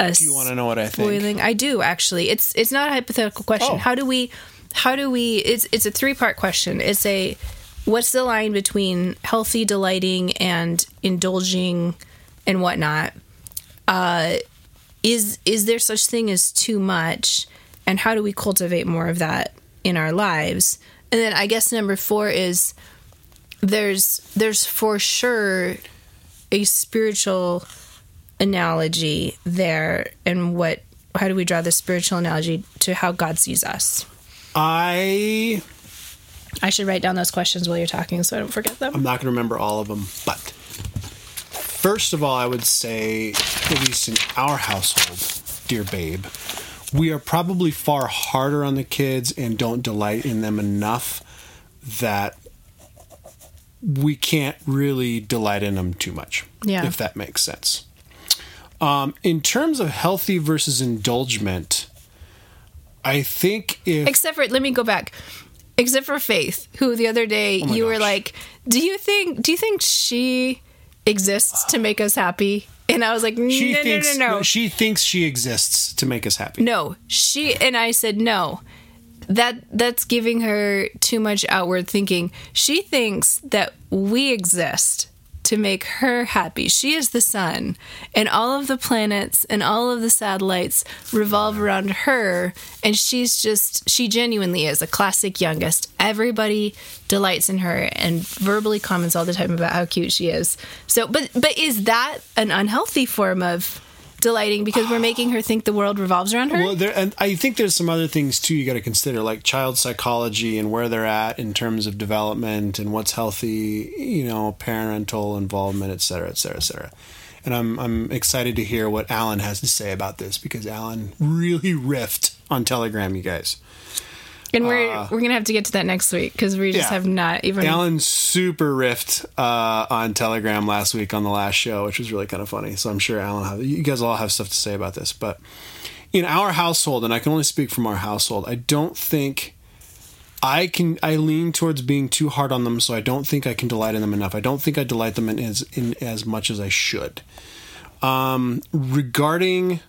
a Do you want to know what I think? spoiling i do actually it's it's not a hypothetical question Oh. how do we how do we it's it's a three part question it's a what's the line between healthy delighting and indulging and whatnot uh is is there such thing as too much and how do we cultivate more of that in our lives and then i guess number four is there's there's for sure a spiritual analogy there and what how do we draw the spiritual analogy to how God sees us? I I should write down those questions while you're talking so I don't forget them. I'm not going to remember all of them, but first of all, I would say, at least in our household, dear babe, we are probably far harder on the kids and don't delight in them enough that we can't really delight in them too much. Yeah. If that makes sense. Um, in terms of healthy versus indulgent, I think if Except for let me go back. Except for Faith, who the other day Oh you were like, "Do you think do you think she exists to make us happy?" And I was like, "No, she no, thinks no, no, she thinks she exists to make us happy. No, she and I said no. That that's giving her too much outward thinking. She thinks that we exist to make her happy. She is the sun, and all of the planets and all of the satellites revolve around her, and she's just she genuinely is a classic youngest. Everybody delights in her and verbally comments all the time about how cute she is. So, but but is that an unhealthy form of delighting because we're making her think the world revolves around her? Well, there, and I think there's some other things too you got to consider, like child psychology and where they're at in terms of development and what's healthy, you know, parental involvement, et cetera, et cetera, et cetera. And I'm I'm excited to hear what Alan has to say about this because Alan really riffed on Telegram, you guys. And we're we're gonna have to get to that next week because we just yeah. have not even. Alan super riffed uh, on Telegram last week on the last show, which was really kind of funny. So I'm sure Alan have you guys all have stuff to say about this. But in our household, and I can only speak from our household, I don't think I can. I lean towards being too hard on them, so I don't think I can delight in them enough. I don't think I delight them in as in as much as I should. Um, regarding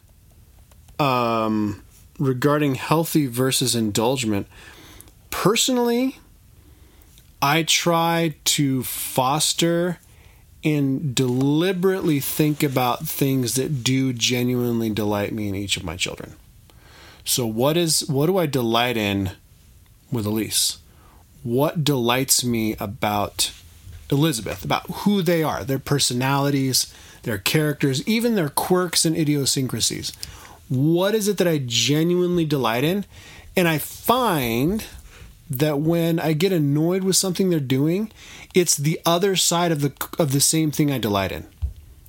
um, regarding healthy versus indulgent, personally, I try to foster and deliberately think about things that do genuinely delight me in each of my children. So what is what do I delight in with Elise? What delights me about Elizabeth, about who they are, their personalities, their characters, even their quirks and idiosyncrasies. What is it that I genuinely delight in? And I find that when I get annoyed with something they're doing, it's the other side of the of the same thing I delight in.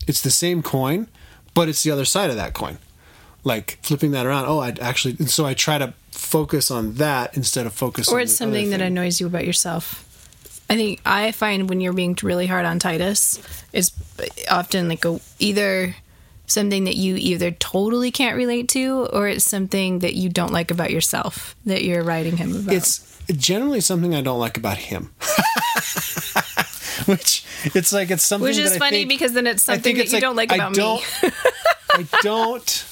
It's the same coin, but it's the other side of that coin. Like flipping that around. Oh, I actually and so I try to focus on that instead of focus or on it's something that annoys you about yourself. I think I find when you're being really hard on Titus, it's often like a either something that you either totally can't relate to, or it's something that you don't like about yourself that you're writing him about. It's generally something I don't like about him. Which it's like it's something which is I funny think- because then it's I something think that it's you don't like I about don't, me. I don't.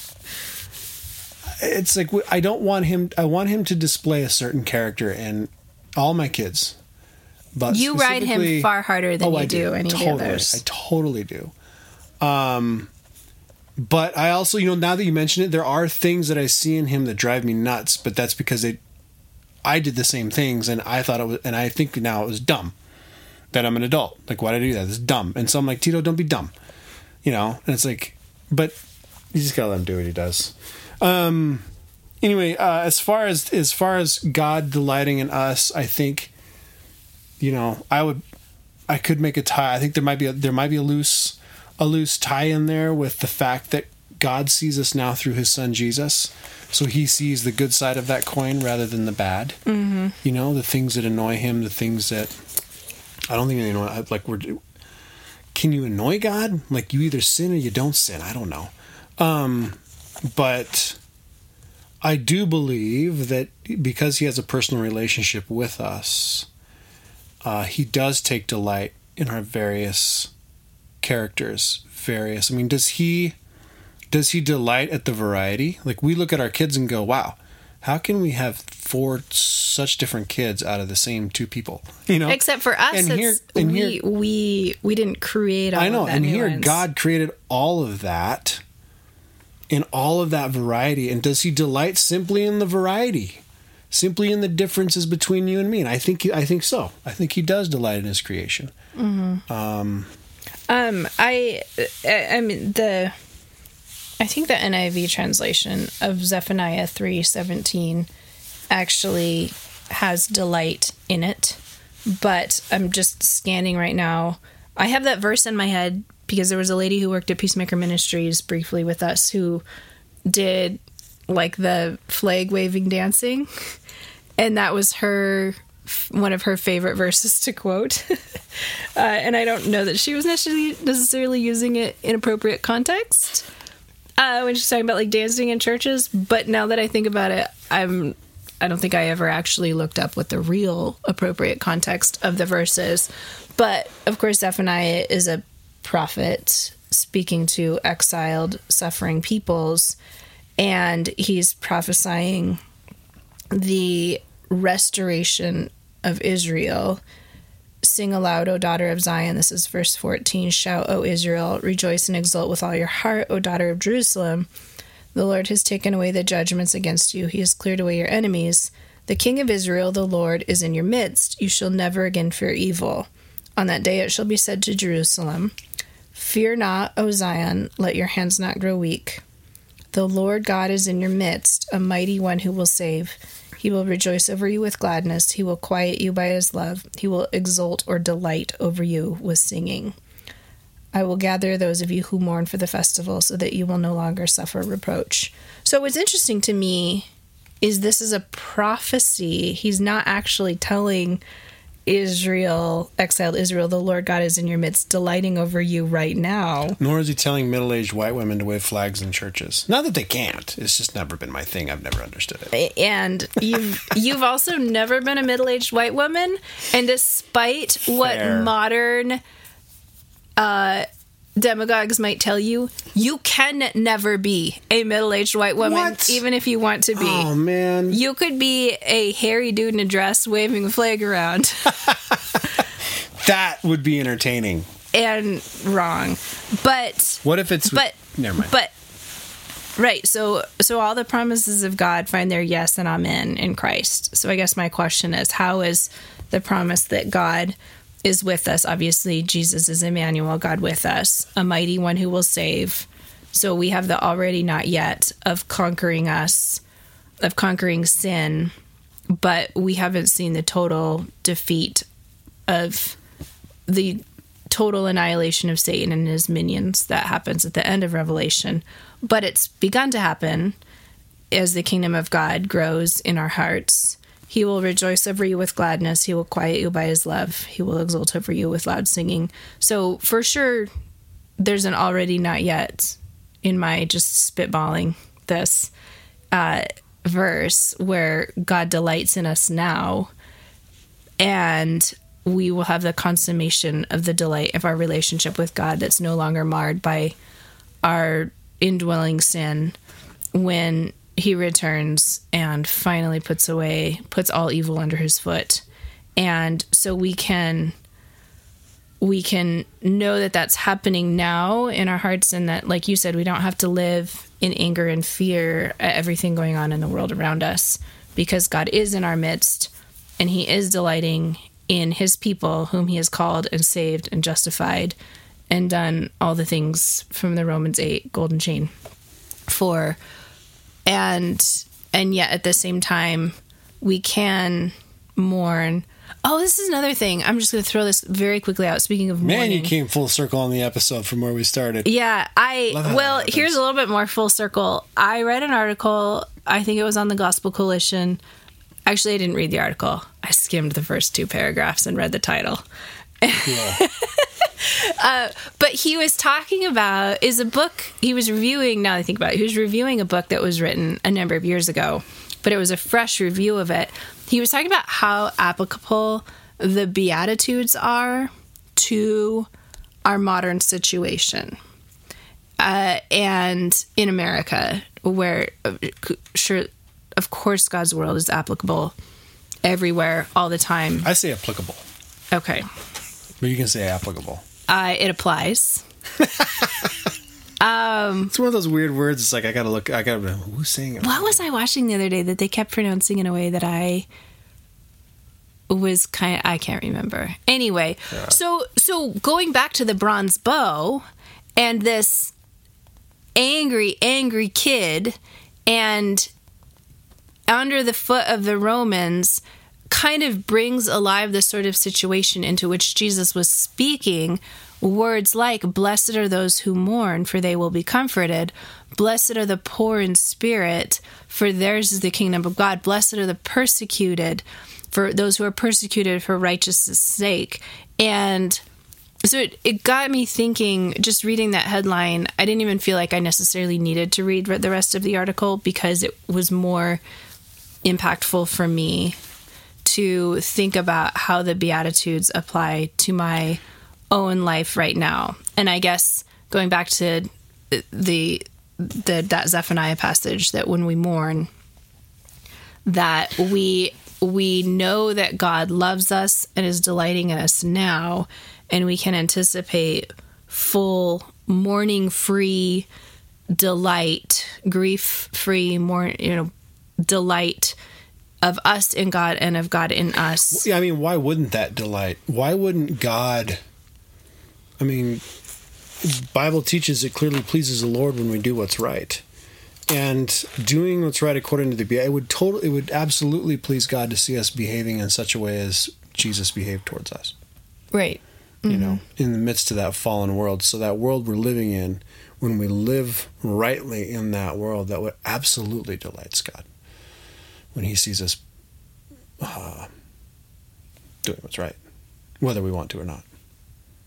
It's like I don't want him. I want him to display a certain character in all my kids. But You ride him far harder than Oh, you I do any of the totally, others. I totally do. Um, but I also, you know, now that you mention it, there are things that I see in him that drive me nuts. But that's because they I did the same things, and I thought it was, and I think now it was dumb that I'm an adult. Like, why did I do that? It's dumb. And so I'm like, Tito, don't be dumb. You know? And it's like, but you just gotta let him do what he does. Um. Anyway, uh, as far as as far as God delighting in us, I think, you know, I would, I could make a tie. I think there might be a, there might be a loose a loose tie in there with the fact that God sees us now through His Son Jesus, so He sees the good side of that coin rather than the bad. Mm-hmm. You know, the things that annoy Him, the things that I don't think they annoy. Like we're, can you annoy God? Like you either sin or you don't sin. I don't know, um, but I do believe that because He has a personal relationship with us, uh, He does take delight in our various characters. Various. I mean, does He? does he delight at the variety? Like we look at our kids and go, "Wow, how can we have four such different kids out of the same two people?" You know, except for us, And it's, here- and we here- we we didn't create. All I know, and here. God created all of that in all of that variety, and does He delight simply in the variety? Simply in the differences between you and me, and I think I think so. I think he does delight in his creation. Um, Um, I, I I mean the, I think the NIV translation of Zephaniah three seventeen, actually has delight in it, but I'm just scanning right now. I have that verse in my head because there was a lady who worked at Peacemaker Ministries briefly with us who did like the flag waving dancing, and that was her one of her favorite verses to quote. uh, and I don't know that she was necessarily necessarily using it in appropriate context uh, when she's talking about like dancing in churches. But now that I think about it, I'm I don't think I ever actually looked up what the real appropriate context of the verse is. But of course, Zephaniah is a prophet speaking to exiled, suffering peoples, and he's prophesying the restoration of Israel. Sing aloud, O daughter of Zion. This is verse 14. Shout, O Israel. Rejoice and exult with all your heart, O daughter of Jerusalem. The Lord has taken away the judgments against you, He has cleared away your enemies. The King of Israel, the Lord, is in your midst. You shall never again fear evil. On that day it shall be said to Jerusalem, Fear not, O Zion, let your hands not grow weak. The Lord God is in your midst, a mighty one who will save. He will rejoice over you with gladness. He will quiet you by his love. He will exult or delight over you with singing. I will gather those of you who mourn for the festival so that you will no longer suffer reproach. So, what's interesting to me is this is a prophecy. He's not actually telling Israel, exiled Israel, the Lord God is in your midst, delighting over you right now. Nor is he telling middle-aged white women to wave flags in churches. Not that they can't. It's just never been my thing. I've never understood it. and you've you've also never been a middle-aged white woman and despite Fair. what modern uh demagogues might tell you you can never be a middle-aged white woman What? even if you want to be Oh man, you could be a hairy dude in a dress waving a flag around that would be entertaining. and wrong but What if it's? but never mind. but right so so all the promises of god find their yes and amen in christ so i guess my question is how is the promise that god is with us obviously jesus is emmanuel god with us a mighty one who will save so we have the already not yet of conquering us of conquering sin but we haven't seen the total defeat of the total annihilation of Satan and his minions that happens at the end of Revelation. But it's begun to happen as the kingdom of God grows in our hearts. He will rejoice over you with gladness. He will quiet you by his love. He will exult over you with loud singing. So, for sure, there's an already not yet in my just spitballing this uh, verse where God delights in us now and we will have the consummation of the delight of our relationship with God that's no longer marred by our indwelling sin when he returns and finally puts away puts all evil under his foot. And so we can we can know that that's happening now in our hearts and that like you said we don't have to live in anger and fear at everything going on in the world around us because God is in our midst and he is delighting in his people whom he has called and saved and justified and done all the things from the Romans 8 golden chain for and and yet at the same time we can mourn. Oh this is another thing. I'm just going to throw this very quickly out. Speaking of Man, mourning. you came full circle on the episode from where we started. yeah i well here's a little bit more full circle. I read an article i think it was on the gospel coalition. Actually i didn't read the article. I skimmed the first two paragraphs and read the title. Cool. but he was talking about is a book he was reviewing now I think about it he was reviewing a book that was written a number of years ago but it was a fresh review of it. He was talking about how applicable the beatitudes are to our modern situation uh, and in america where uh, sure of course god's world is applicable everywhere all the time. I say applicable, okay. But you can say applicable. Uh, it applies It's one of those weird words. It's like I gotta look. I gotta. Who's saying it? What was I watching the other day that they kept pronouncing in a way that I was kind of I can't remember. Anyway, so so going back to the bronze bow and this angry angry kid and under the foot of the Romans kind of brings alive the sort of situation into which Jesus was speaking words like blessed are those who mourn for they will be comforted. Blessed are the poor in spirit for theirs is the kingdom of God. Blessed are the persecuted for those who are persecuted for righteousness sake. And so it, it got me thinking just reading that headline i didn't even feel like i necessarily needed to read the rest of the article because it was more impactful for me to think about how the beatitudes apply to my own life right now. And i guess going back to the the that zephaniah passage that when we mourn that we we know that God loves us and is delighting in us now, and we can anticipate full mourning free delight, grief free, more you know, delight of us in God and of God in us. Yeah, I mean, why wouldn't that delight? Why wouldn't God? I mean, Bible teaches it clearly pleases the Lord when we do what's right, and doing what's right according to the Be- it would totally, it would absolutely please God to see us behaving in such a way as Jesus behaved towards us. Right. You know, mm-hmm. in the midst of that fallen world, so that world we're living in, when we live rightly in that world, that would absolutely delights God when He sees us uh, doing what's right, whether we want to or not.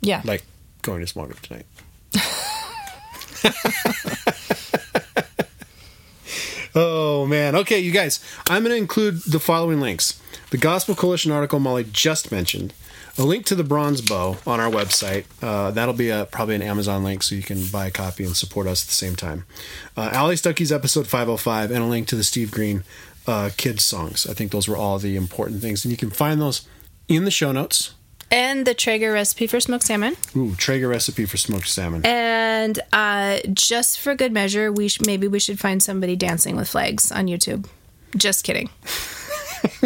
Yeah. Like going to small group tonight. oh man. Okay, you guys. I'm going to include the following links: the Gospel Coalition article Molly just mentioned, a link to the bronze bow on our website. Uh, that'll be a, probably an Amazon link, so you can buy a copy and support us at the same time. Uh, Allie Stuckey's episode 505, and a link to the Steve Green uh, kids songs. I think those were all the important things, and you can find those in the show notes. And the Traeger recipe for smoked salmon. Ooh, Traeger recipe for smoked salmon. And uh, just for good measure, we sh- maybe we should find somebody dancing with flags on YouTube. Just kidding.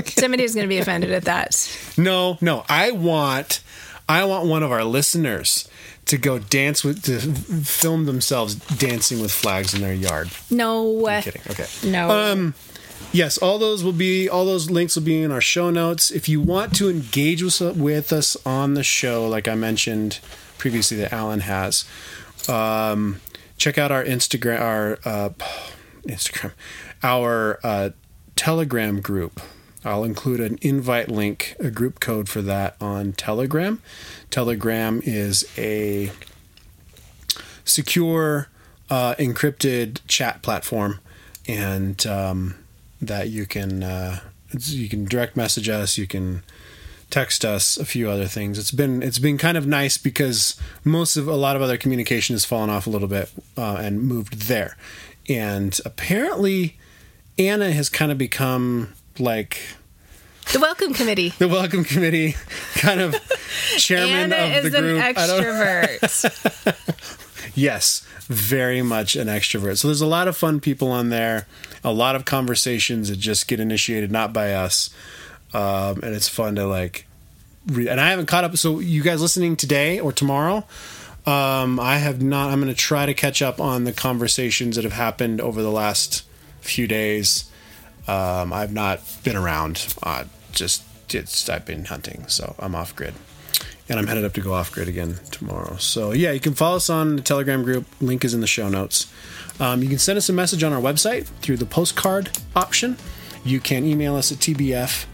Somebody is going to be offended at that. No, no. I want I want one of our listeners to go dance with to film themselves dancing with flags in their yard. No. I'm kidding. Okay. No. Um yes, all those will be all those links will be in our show notes. If you want to engage with, with us on the show like I mentioned previously that Alan has, um check out our Instagram our uh Instagram our uh Telegram group. I'll include an invite link, a group code for that on Telegram. Telegram is a secure, uh, encrypted chat platform, and um, that you can uh, you can direct message us. You can text us a few other things. It's been it's been kind of nice because most of a lot of other communication has fallen off a little bit uh, and moved there, and apparently Anna has kind of become like the welcome committee. the welcome committee kind of chairman Anna of is the an group. I don't- extrovert. Yes, very much an extrovert. So there's a lot of fun people on there, a lot of conversations that just get initiated not by us, um, and it's fun to like. Re- and I haven't caught up. So you guys listening today or tomorrow? Um, I have not. I'm going to try to catch up on the conversations that have happened over the last few days. Um, I've not been around. Uh, just it's I've been hunting, so I'm off grid and I'm headed up to go off grid again tomorrow. So yeah, you can follow us on the Telegram group. Link is in the show notes. Um, you can send us a message on our website through the postcard option. You can email us at tbf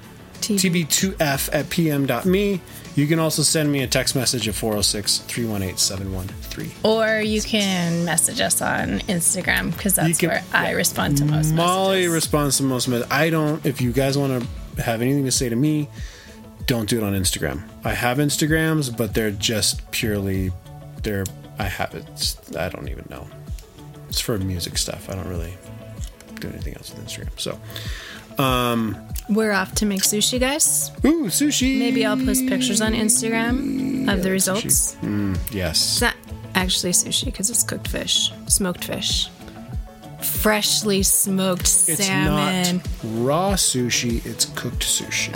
tb2f at pm.me. You can also send me a text message at 406 318 713. Or you can message us on Instagram because that's can- where I respond to most Molly messages. responds to most messages. I don't, if you guys want to have anything to say to me, don't do it on Instagram. I have Instagrams, but they're just purely, they're, I have it. I don't even know. It's for music stuff. I don't really do anything else with Instagram. So, um We're off to make sushi, guys. ooh, sushi. Maybe I'll post pictures on Instagram of the results. Yes. It's not actually sushi because it's cooked fish, smoked fish, freshly smoked It's salmon. It's not raw sushi, it's cooked sushi.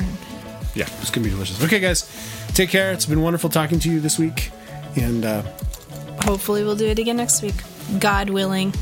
Yeah, it's to be delicious. Okay, guys, take care. It's been wonderful talking to you this week. And, uh, Hopefully, we'll do it again next week. God willing.